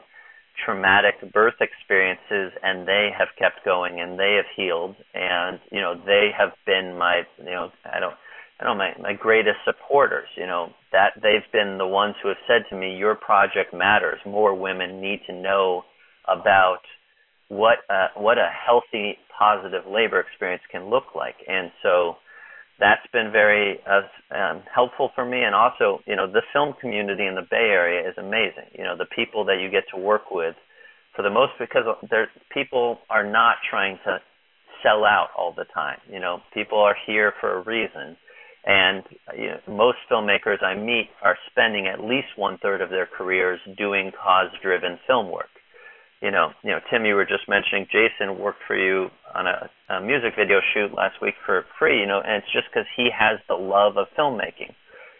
traumatic birth experiences and they have kept going and they have healed. And you know they have been my you know I don't I don't know my my greatest supporters you know that they've been the ones who have said to me your project matters. More women need to know about what uh, what a healthy positive labor experience can look like and so that's been very uh, um, helpful for me. And also, you know, the film community in the Bay Area is amazing. You know, the people that you get to work with, for the most, because people are not trying to sell out all the time. You know, people are here for a reason. And you know, most filmmakers I meet are spending at least one third of their careers doing cause-driven film work you know, you know, Tim, you were just mentioning Jason worked for you on a, a music video shoot last week for free, you know, and it's just because he has the love of filmmaking.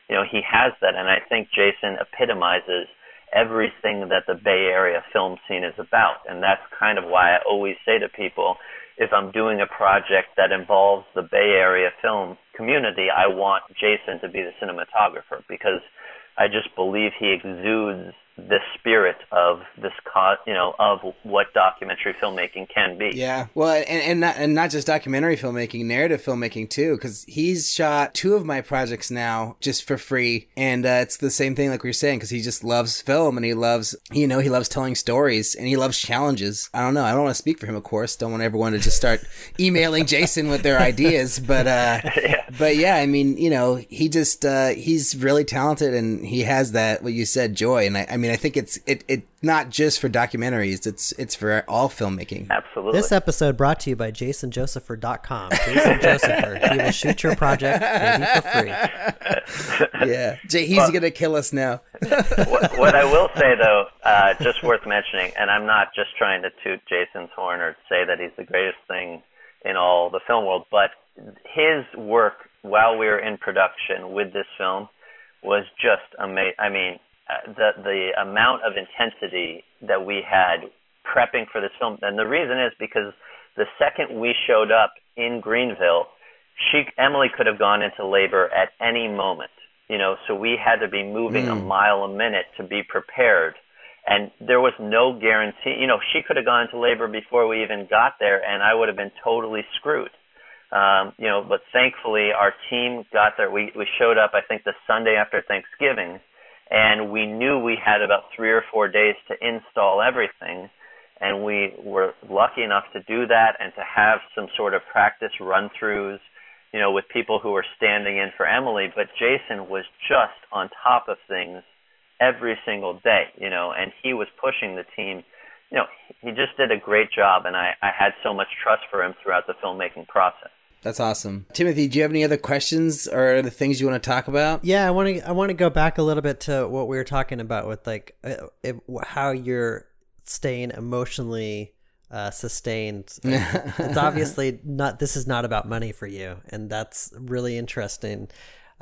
You know, he has that, and I think Jason epitomizes everything that the Bay Area film scene is about, and that's kind of why I always say to people, if I'm doing a project that involves the Bay Area film community, I want Jason to be the cinematographer because I just believe he exudes the spirit of this cause, you know, of what documentary filmmaking can be. Yeah, well, and and not, and not just documentary filmmaking, narrative filmmaking too, because he's shot two of my projects now just for free, and uh, it's the same thing like we are saying, because he just loves film and he loves, you know, he loves telling stories and he loves challenges. I don't know, I don't want to speak for him, of course. Don't want everyone to just start emailing Jason with their ideas, but uh, yeah. but yeah, I mean, you know, he just uh, he's really talented and he has that what you said joy, and I, I mean mean, I think it's it it not just for documentaries. It's it's for all filmmaking. Absolutely. This episode brought to you by JasonJosepher.com. Jason Josepher. He will shoot your project maybe for free. yeah, Jay, he's well, gonna kill us now. what, what, I will say though, uh, just worth mentioning, and I'm not just trying to toot Jason's horn or say that he's the greatest thing in all the film world, but his work while we were in production with this film was just amazing. I mean, the the amount of intensity that we had prepping for this film, and the reason is because the second we showed up in Greenville, she Emily could have gone into labor at any moment, you know. So we had to be moving mm. a mile a minute to be prepared, and there was no guarantee. You know, she could have gone into labor before we even got there, and I would have been totally screwed. Um, you know, but thankfully our team got there. We we showed up. I think the Sunday after Thanksgiving and we knew we had about three or four days to install everything and we were lucky enough to do that and to have some sort of practice run throughs you know with people who were standing in for Emily. But Jason was just on top of things every single day you know and he was pushing the team. You know he just did a great job and I I had so much trust for him throughout the filmmaking process that's awesome. Timothy, do you have any other questions or the things you want to talk about? Yeah, I want to I want to go back a little bit to what we were talking about with like uh, how you're staying emotionally uh, sustained. it's obviously not. This is not about money for you, and that's really interesting.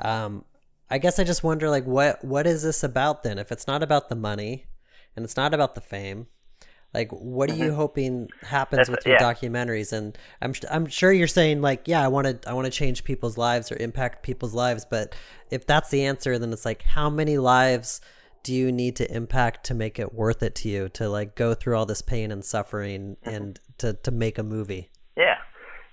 Um, I guess I just wonder, like, what what is this about then? If it's not about the money, and it's not about the fame, like, what are you hoping happens That's- with your yeah. documentaries? And I'm I'm sure you're saying like, yeah, I want to I want to change people's lives or impact people's lives. But if that's the answer, then it's like, how many lives do you need to impact to make it worth it to you to like go through all this pain and suffering and to to make a movie? Yeah,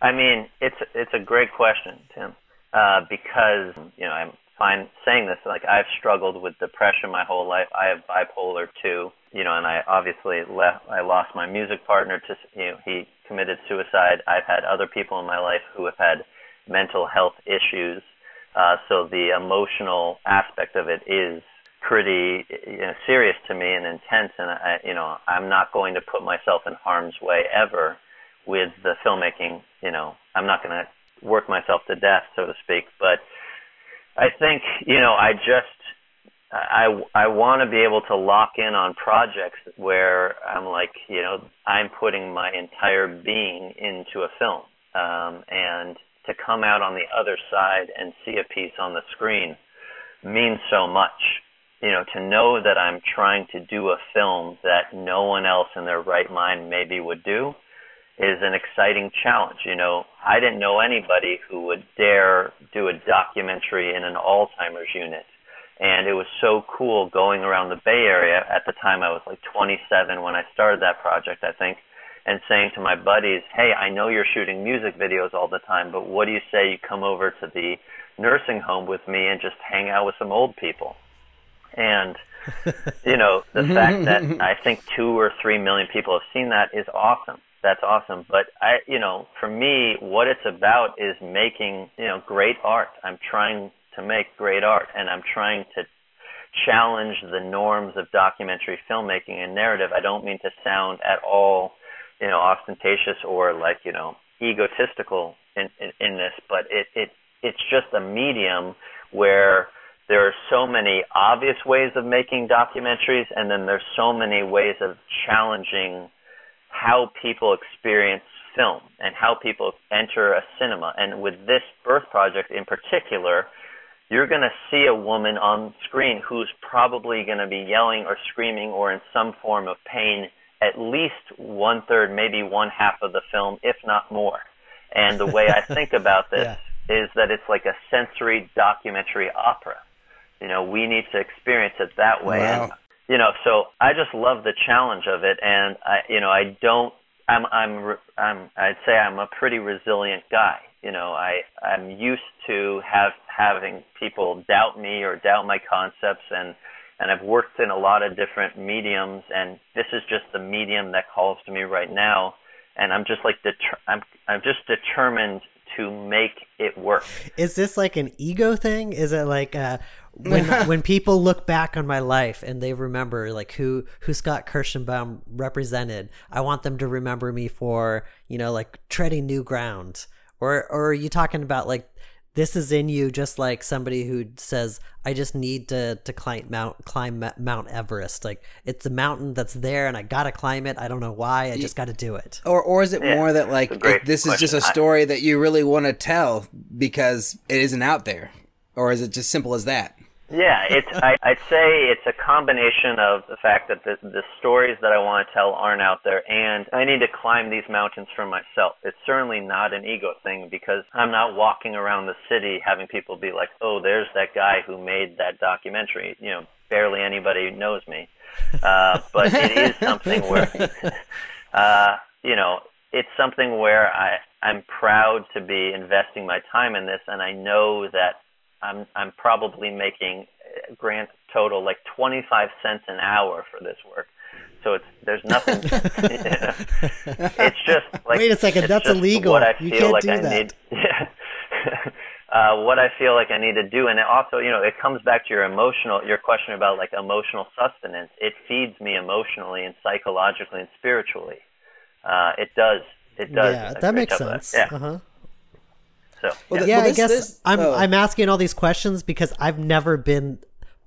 I mean it's it's a great question, Tim, uh, because you know I'm fine saying this. Like I've struggled with depression my whole life. I have bipolar too, you know, and I obviously left. I lost my music partner to you know he committed suicide. I've had other people in my life who have had mental health issues. Uh, so the emotional aspect of it is pretty you know, serious to me and intense, and I, you know I'm not going to put myself in harm's way ever with the filmmaking. You know, I'm not going to work myself to death, so to speak. But I think you know I just I I want to be able to lock in on projects where I'm like you know I'm putting my entire being into a film, um, and to come out on the other side and see a piece on the screen means so much. You know, to know that I'm trying to do a film that no one else in their right mind maybe would do is an exciting challenge. You know, I didn't know anybody who would dare do a documentary in an Alzheimer's unit. And it was so cool going around the Bay Area. At the time, I was like 27 when I started that project, I think, and saying to my buddies, hey, I know you're shooting music videos all the time, but what do you say you come over to the nursing home with me and just hang out with some old people? And you know, the fact that I think two or three million people have seen that is awesome. That's awesome. But I, you know, for me, what it's about is making, you know, great art. I'm trying to make great art and I'm trying to challenge the norms of documentary filmmaking and narrative. I don't mean to sound at all, you know, ostentatious or like, you know, egotistical in, in, in this, but it, it, it's just a medium where there are so many obvious ways of making documentaries and then there's so many ways of challenging how people experience film and how people enter a cinema. And with this birth project in particular, you're going to see a woman on screen who's probably going to be yelling or screaming or in some form of pain at least one third, maybe one half of the film, if not more. And the way I think about this Yeah. is that it's like a sensory documentary opera. You know, we need to experience it that way. Wow. And you know, so I just love the challenge of it, and I, you know, I don't. I'm, I'm, I'm. I'd say I'm a pretty resilient guy. You know, I, I'm used to have having people doubt me or doubt my concepts, and and I've worked in a lot of different mediums, and this is just the medium that calls to me right now, and I'm just like deter- I'm, I'm just determined to make it work. Is this like an ego thing? Is it like uh, when when people look back on my life and they remember like who who Scott Kirschenbaum represented? I want them to remember me for you know like treading new ground. Or or are you talking about like this is in you just like somebody who says I just need to to climb Mount climb Mount Everest. Like it's a mountain that's there and I got to climb it. I don't know why. I just got to do it. Or, or is it Yeah, more that like it's a great it- this is just a question. I- story that you really want to tell because it isn't out there, or is it just simple as that? Yeah, it's. I, I'd say it's a combination of the fact that the, the stories that I want to tell aren't out there, and I need to climb these mountains for myself. It's certainly not an ego thing because I'm not walking around the city having people be like, "Oh, there's that guy who made that documentary." You know, barely anybody knows me, uh, but it is something where, uh, you know, it's something where I I'm proud to be investing my time in this, and I know that I'm I'm probably making uh, grand total like 25 cents an hour for this work. So it's there's nothing. it's just like Wait a second, that's illegal. What I You can't like do I that. need. Yeah. Uh, what I feel like I need to do, and it also, you know, it comes back to your emotional, your question about like emotional sustenance. It feeds me emotionally and psychologically and spiritually. Uh, it does. It does. yeah, that makes sense. Yeah. Uh-huh. So Well, yeah. yeah, well, I guess this- I'm oh. I'm asking all these questions because I've never been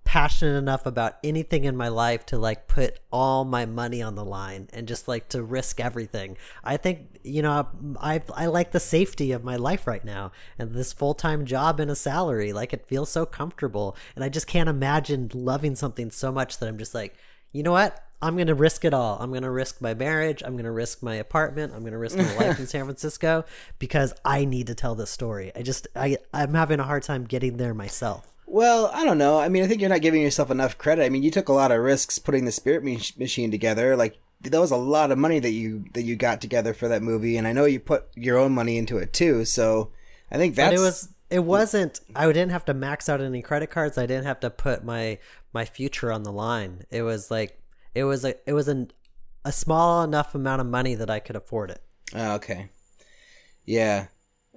passionate enough about anything in my life to like put all my money on the line and just like to risk everything. I think you know I I like the safety of my life right now and this full-time job and a salary like it feels so comfortable and I just can't imagine loving something so much that I'm just like, you know what? I'm going to risk it all. I'm going to risk my marriage. I'm going to risk my apartment. I'm going to risk my life in San Francisco because I need to tell this story. I just I I'm having a hard time getting there myself. Well, I don't know. I mean, I think you're not giving yourself enough credit. I mean, you took a lot of risks putting the Spirit Machine together. Like that was a lot of money that you that you got together for that movie, and I know you put your own money into it too. So I think that's but it was it wasn't. I didn't have to max out any credit cards. I didn't have to put my my future on the line. It was like it was a it was an, a small enough amount of money that I could afford it. Oh, okay. Yeah.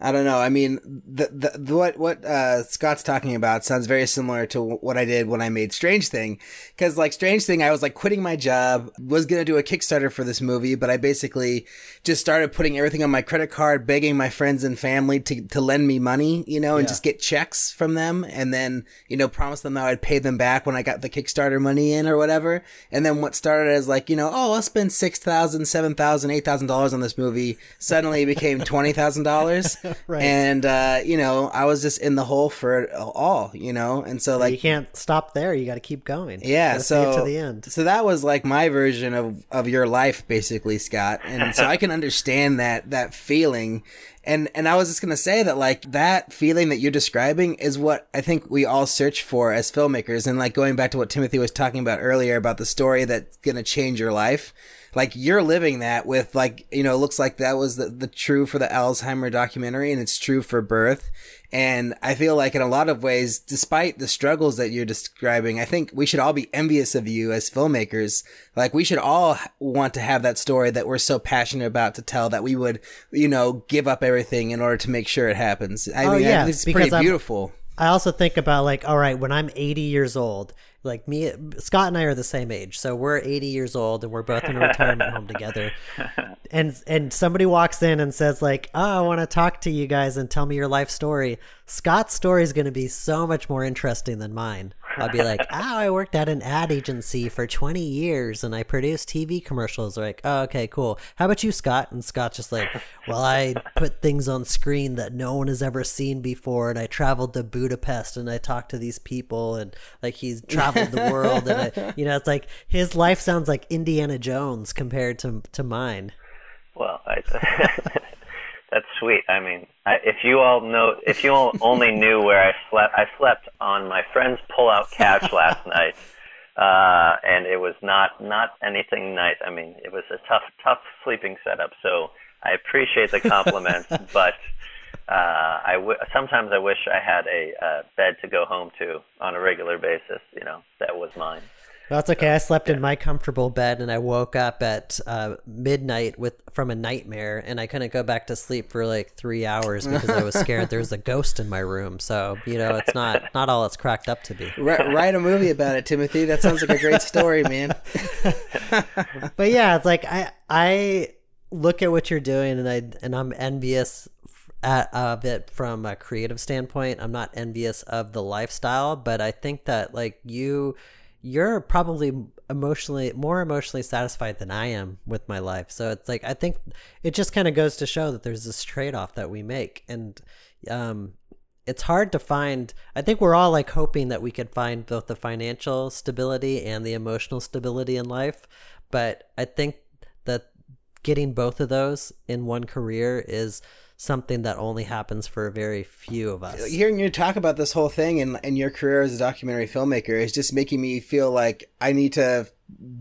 I don't know. I mean, the, the, the what what uh, Scott's talking about sounds very similar to what I did when I made Strange Thing, because like Strange Thing, I was like quitting my job, was gonna do a Kickstarter for this movie, but I basically just started putting everything on my credit card, begging my friends and family to to lend me money, you know, and yeah. just get checks from them, and then you know promise them that I'd pay them back when I got the Kickstarter money in or whatever. And then what started as like you know, oh, I'll spend six thousand, seven thousand, eight thousand dollars on this movie, suddenly became twenty thousand dollars. right. And uh, you know, I was just in the hole for it all, you know, and so like you can't stop there. You got to keep going. Yeah, so to the end. So that was like my version of of your life, basically, Scott. And so I can understand that that feeling. And and I was just gonna say that like that feeling that you're describing is what I think we all search for as filmmakers. And like going back to what Timothy was talking about earlier about the story that's gonna change your life like you're living that with like you know looks like that was the, the true for the alzheimer documentary and it's true for birth. And i feel like in a lot of ways despite the struggles that you're describing i think we should all be envious of you as filmmakers. Like we should all want to have that story that we're so passionate about to tell that we would you know give up everything in order to make sure it happens. I oh, mean yeah, it's pretty I'm, beautiful. I also think about like, all right, when I'm 80 years old, like me, Scott and I are the same age, so we're 80 years old and we're both in a retirement home together. And and somebody walks in and says like, "Oh, I want to talk to you guys and tell me your life story." Scott's story is going to be so much more interesting than mine. I'll be like, "Oh, I worked at an ad agency for 20 years and I produced TV commercials." They're like, "Oh, okay, cool. How about you, Scott?" And Scott's just like, "Well, I put things on screen that no one has ever seen before, and I traveled to Budapest and I talked to these people, and like he's traveled the world, and I, you know, it's like his life sounds like Indiana Jones compared to to mine." Well, I, that's sweet. I mean, I, if you all know, if you all only knew where I slept, I slept on my friend's pull-out couch last night, uh, and it was not not anything nice. I mean, it was a tough tough sleeping setup. So I appreciate the compliments, but uh, I w- sometimes I wish I had a uh, bed to go home to on a regular basis. You know, that was mine. That's okay. I slept in my comfortable bed and I woke up at uh, midnight with from a nightmare and I couldn't go back to sleep for like three hours because I was scared there was a ghost in my room. So you know, it's not not all it's cracked up to be. write a movie about it, Timothy. That sounds like a great story, man. but yeah, it's like I I look at what you're doing and I and I'm envious at, of it from a creative standpoint. I'm not envious of the lifestyle, but I think that like you you're probably emotionally more emotionally satisfied than I am with my life. So it's like I think it just kind of goes to show that there's this trade-off that we make and um it's hard to find I think we're all like hoping that we could find both the financial stability and the emotional stability in life, but I think that getting both of those in one career is something that only happens for a very few of us. Hearing you talk about this whole thing and, and your career as a documentary filmmaker is just making me feel like I need to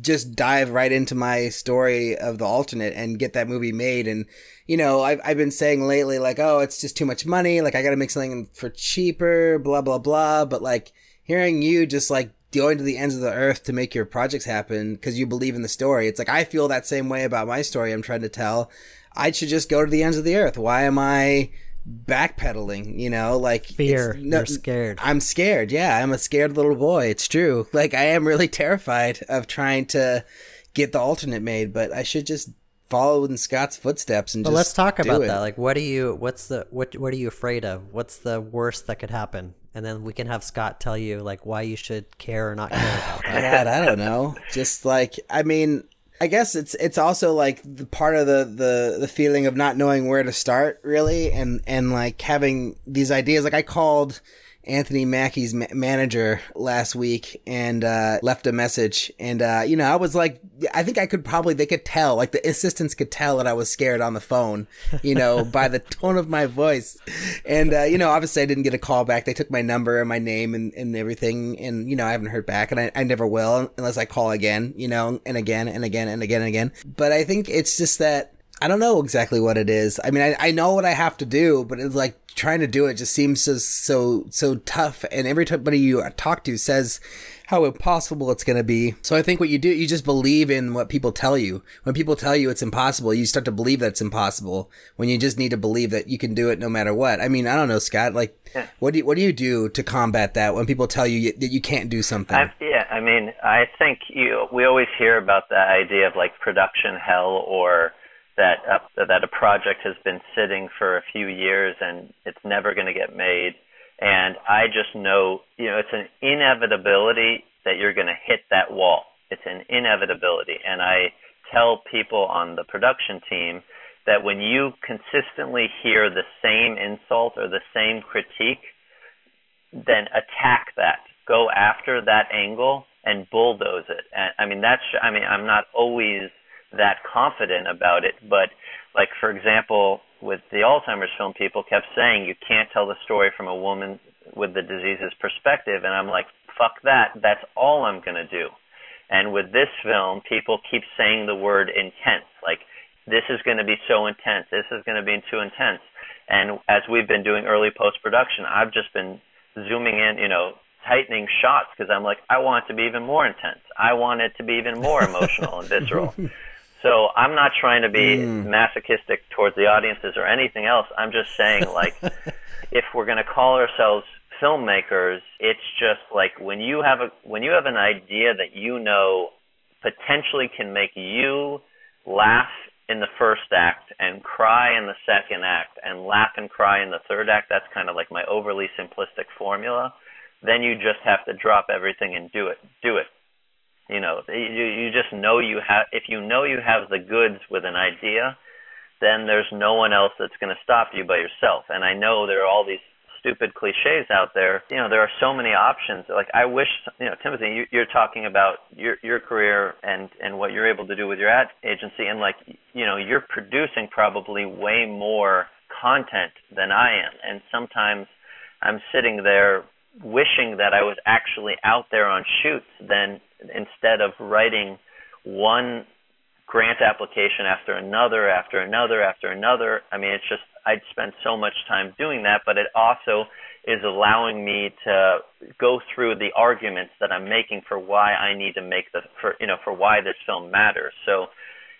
just dive right into my story of the alternate and get that movie made. And, you know, I've, I've been saying lately, like, oh, it's just too much money. Like, I got to make something for cheaper, blah, blah, blah. But, like, hearing you just, like, going to the ends of the earth to make your projects happen because you believe in the story. It's like I feel that same way about my story I'm trying to tell. I should just go to the ends of the earth. Why am I backpedaling? You know, like fear. No, You're scared. I'm scared. Yeah, I'm a scared little boy. It's true. Like I am really terrified of trying to get the alternate made, but I should just follow in Scott's footsteps and. But let's talk about that. Like, what do you? What's the what? What are you afraid of? What's the worst that could happen and then we can have Scott tell you like why you should care or not care about that. God, I don't know. Just like I mean, I guess it's it's also like the part of the, the the feeling of not knowing where to start really, and and like having these ideas. Like I called Anthony Mackie's ma- manager last week and uh, left a message. And, uh, you know, I was like, I think I could probably, they could tell, like the assistants could tell that I was scared on the phone, you know, by the tone of my voice. And, uh, you know, obviously I didn't get a call back. They took my number and my name and, and everything. And, you know, I haven't heard back and I, I never will unless I call again, you know, and again and again and again and again. But I think it's just that, I don't know exactly what it is. I mean, I, I know what I have to do, but it's like trying to do it just seems so so so tough. And everybody you talk to says how impossible it's going to be. So I think what you do, you just believe in what people tell you. When people tell you it's impossible, you start to believe that it's impossible. When you just need to believe that you can do it no matter what. I mean, I don't know, Scott. Like, yeah. what do you, what do you do to combat that when people tell you that you can't do something? I, yeah, I mean, I think you. We always hear about the idea of like production hell or that uh, that a project has been sitting for a few years and it's never going to get made. And I just know, you know, it's an inevitability that you're going to hit that wall. It's an inevitability. And I tell people on the production team that when you consistently hear the same insult or the same critique, then attack that. Go after that angle and bulldoze it. And I mean, that's, I mean, I'm not always that confident about it. But like for example, with the Alzheimer's film, people kept saying you can't tell the story from a woman with the disease's perspective, and I'm like, fuck that. That's all I'm gonna do. And with this film, people keep saying the word intense, like this is going to be so intense. This is going to be too intense. And as we've been doing early post production, I've just been zooming in, you know, tightening shots because I'm like, I want it to be even more intense. I want it to be even more emotional and visceral. So I'm not trying to be mm. masochistic towards the audiences or anything else. I'm just saying, like, if we're going to call ourselves filmmakers, it's just like when you have a when you have an idea that you know potentially can make you laugh in the first act and cry in the second act and laugh and cry in the third act. That's kind of like my overly simplistic formula. Then you just have to drop everything and do it. Do it. You know, you you just know you have. If you know you have the goods with an idea, then there's no one else that's going to stop you but yourself. And I know there are all these stupid cliches out there. You know, there are so many options. Like I wish, you know, Timothy, you, you're talking about your your career and and what you're able to do with your ad agency, and like, you know, you're producing probably way more content than I am, and sometimes I'm sitting there wishing that I was actually out there on shoots than instead of writing one grant application after another after another after another. I mean, it's just I'd spend so much time doing that, but it also is allowing me to go through the arguments that I'm making for why I need to make the for you know for why this film matters. So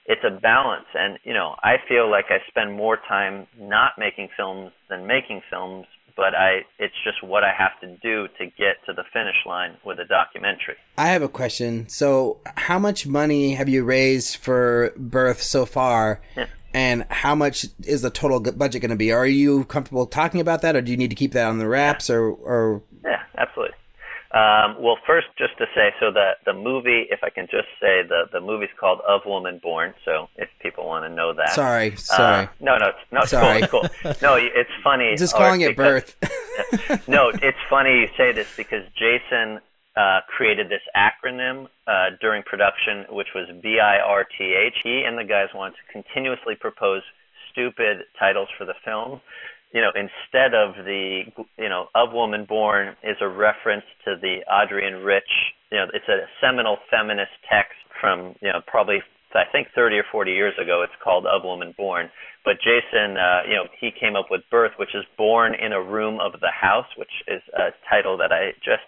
it's a balance and you know I feel like I spend more time not making films than making films but I it's just what I have to do to get to the finish line with a documentary. I have a question. So, how much money have you raised for Birth so far? Yeah. And how much is the total budget going to be? Are you comfortable talking about that, or do you need to keep that on the wraps, yeah. or, or? Yeah, absolutely. Um, well, first, just to say, so the the movie, if I can just say, the the movie's called Of Woman Born. So if people want to know that, sorry, sorry, uh, no, no, no, it's sorry. cool, it's cool. No, it's funny. Just calling it birth. no, it's funny you say this because Jason uh, created this acronym uh, during production, which was BIRTH. He and the guys wanted to continuously propose stupid titles for the film you know, instead of the, you know, of woman born is a reference to the Adrienne Rich, you know, it's a seminal feminist text from, you know, probably I think 30 or 40 years ago. It's called Of Woman Born. But Jason, uh, you know, he came up with Birth, which is born in a room of the house, which is a title that I just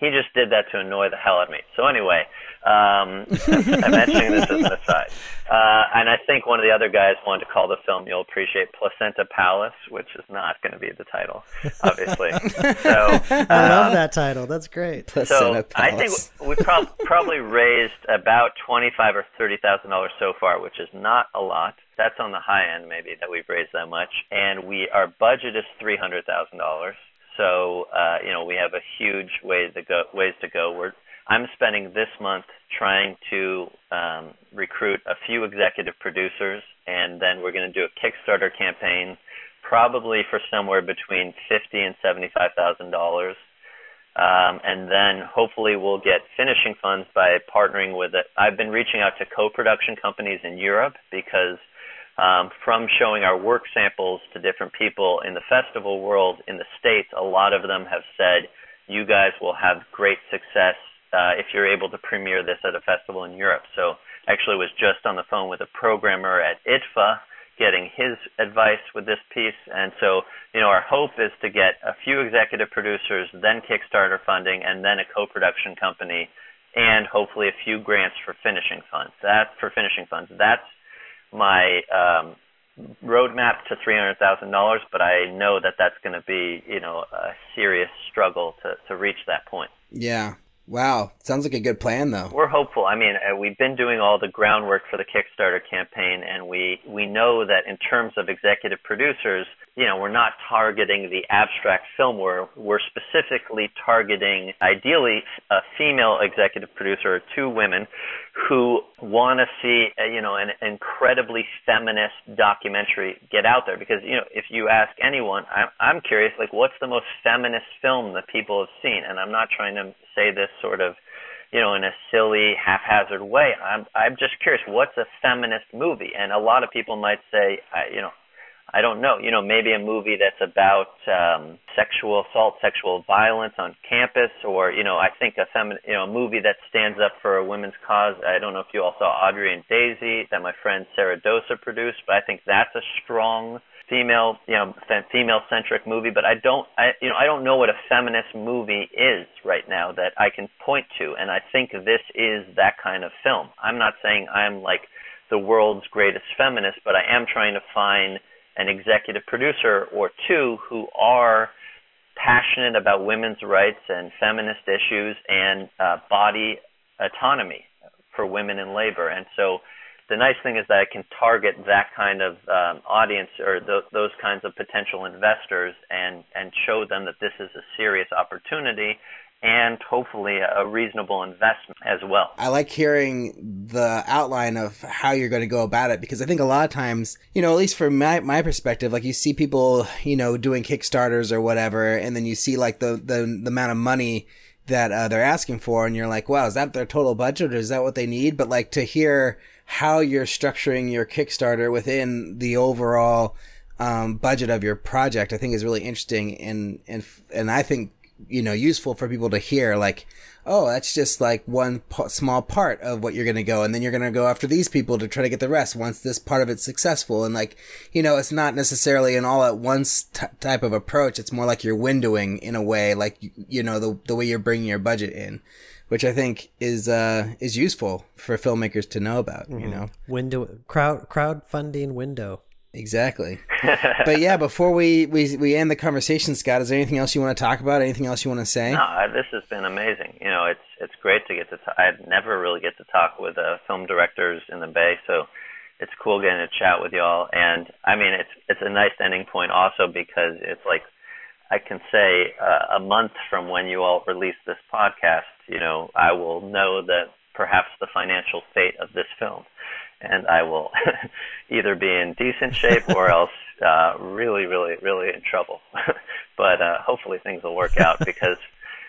he just did that to annoy the hell out of me. So anyway, um, I'm mentioning this as an aside. Uh, and I think one of the other guys wanted to call the film "You'll Appreciate Placenta Palace," which is not going to be the title, obviously. so I love um, that title. That's great. Placenta so Palace. I think we prob- probably raised about twenty-five or thirty thousand dollars so far, which is not a lot. That's on the high end, maybe that we've raised that much. And we our budget is three hundred thousand dollars. So uh, you know we have a huge ways to go. Ways to go. We're I'm spending this month trying to um, recruit a few executive producers, and then we're going to do a Kickstarter campaign, probably for somewhere between fifty and seventy-five thousand dollars. Um, and then hopefully we'll get finishing funds by partnering with it. I've been reaching out to co-production companies in Europe because um, from showing our work samples to different people in the festival world in the States, a lot of them have said, you guys will have great success uh, if you're able to premiere this at a festival in Europe. So actually was just on the phone with a programmer at IDFA getting his advice with this piece. And so, you know, our hope is to get a few executive producers, then Kickstarter funding, and then a co-production company, and hopefully a few grants for finishing funds. That for finishing funds. That's my um, roadmap to three hundred thousand dollars, but I know that that's going to be, you know, a serious struggle to to reach that point. Yeah, Wow, sounds like a good plan though. We're hopeful. I mean, uh, we've been doing all the groundwork for the Kickstarter campaign and we we know that in terms of executive producers, you know, we're not targeting the abstract film we're we're specifically targeting ideally a female executive producer or two women who want to see, you know, an incredibly feminist documentary get out there. Because, you know, if you ask anyone, I'm, I'm curious, like, what's the most feminist film that people have seen? And I'm not trying to say this sort of, you know, in a silly, haphazard way. I'm, I'm just curious, what's a feminist movie? And a lot of people might say, I, you know, I don't know, you know, maybe a movie that's about um, sexual assault, sexual violence on campus, or you know, I think a femin- you know, a movie that stands up for a women's cause. I don't know if you all saw Audrie and Daisy that my friend Sara Dosa produced, but I think that's a strong female, you know, female-centric movie. But I don't, I, you know, I don't know what a feminist movie is right now that I can point to, and I think this is that kind of film. I'm not saying I'm like the world's greatest feminist, but I am trying to find an executive producer or two who are passionate about women's rights and feminist issues and uh, body autonomy for women in labor. And so the nice thing is that I can target that kind of um, audience or th- those kinds of potential investors and, and show them that this is a serious opportunity and hopefully a reasonable investment as well. I like hearing the outline of how you're going to go about it because I think a lot of times, you know, at least from my, my perspective, like you see people, you know, doing Kickstarters or whatever, and then you see like the, the, the amount of money that uh, they're asking for, and you're like, wow, is that their total budget or is that what they need? But like to hear how you're structuring your Kickstarter within the overall um, budget of your project, I think is really interesting, and and and I think you know useful for people to hear like oh that's just like one p- small part of what you're going to go and then you're going to go after these people to try to get the rest once this part of it's successful and like you know it's not necessarily an all at once t- type of approach it's more like you're windowing in a way like you know the the way you're bringing your budget in which I think is uh, is useful for filmmakers to know about. Mm-hmm. You know, window crowd crowdfunding window. Exactly. but yeah, before we, we we end the conversation, Scott, is there anything else you want to talk about? Anything else you want to say? No, this has been amazing. You know, it's it's great to get to. T- I never really get to talk with uh, film directors in the Bay, so it's cool getting to chat with y'all. And I mean, it's it's a nice ending point also because it's like I can say uh, a month from when you all release this podcast, you know, I will know that perhaps the financial fate of this film and I will either be in decent shape or else uh, really, really, really in trouble. but uh, hopefully things will work out because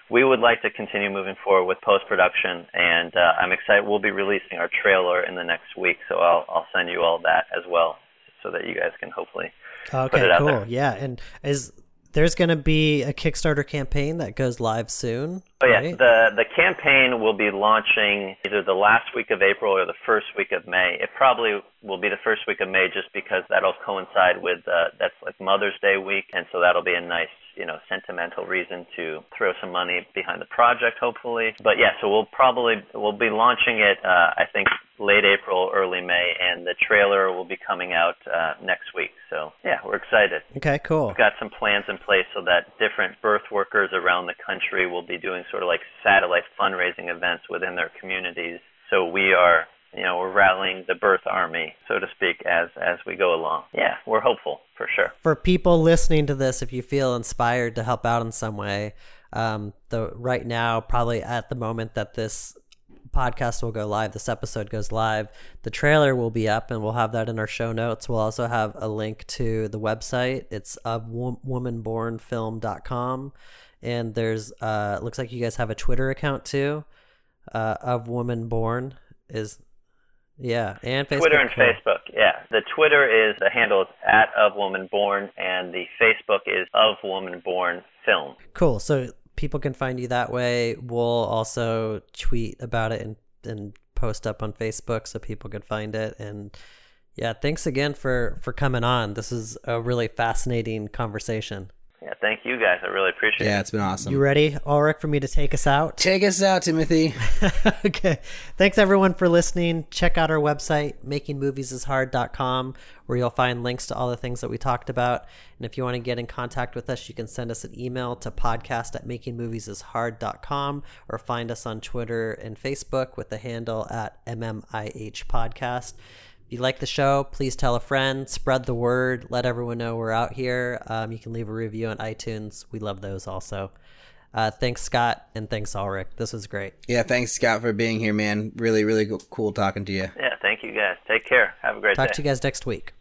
we would like to continue moving forward with post production, and uh, I'm excited. We'll be releasing our trailer in the next week, so I'll I'll send you all that as well, so that you guys can hopefully. Okay, cool. Yeah, and is there's going to be a Kickstarter campaign that goes live soon. Oh yeah, right? the the campaign will be launching either the last week of April or the first week of May. It probably will be the first week of May just because that'll coincide with uh, that's like Mother's Day week, and so that'll be a nice you know sentimental reason to throw some money behind the project, hopefully. But yeah, so we'll probably we'll be launching it. Uh, I think late April, early May, and the trailer will be coming out uh, next week. So yeah, we're excited. Okay, cool. We've got some plans in place so that different birth workers around the country will be doing sort of like satellite fundraising events within their communities. So we are you know we're rallying the birth army, so to speak, as as we go along. Yeah, we're hopeful for sure. For people listening to this, if you feel inspired to help out in some way, um, the right now probably at the moment that this podcast will go live, this episode goes live, the trailer will be up and we'll have that in our show notes. We'll also have a link to the website. It's of womanbornfilm.com. And there's, uh, looks like you guys have a Twitter account too, uh, of Woman Born is, yeah, and Facebook. Twitter and Facebook, yeah. The Twitter is, the handle is at of Woman Born, and the Facebook is of Woman Born Film. Cool. So people can find you that way. We'll also tweet about it and, and post up on Facebook so people can find it. And yeah, thanks again for, for coming on. This is a really fascinating conversation. Yeah, thank you guys. I really appreciate Yeah, it. Yeah, it's been awesome. You ready, Ulrich, for me to take us out? Take us out, Timothy. okay. Thanks everyone for listening. Check out our website, makingmoviesishard.com, where you'll find links to all the things that we talked about. And if you want to get in contact with us, you can send us an email to podcast at makingmoviesishard.com or find us on Twitter and Facebook with the handle at MMIH Podcast. If you like the show, please tell a friend, spread the word, let everyone know we're out here. Um, you can leave a review on iTunes. We love those also. Uh, thanks, Scott, and thanks, Ulrich. This was great. Yeah, thanks, Scott, for being here, man. Really, really cool talking to you. Yeah, thank you guys. Take care. Have a great Talk day. Talk to you guys next week.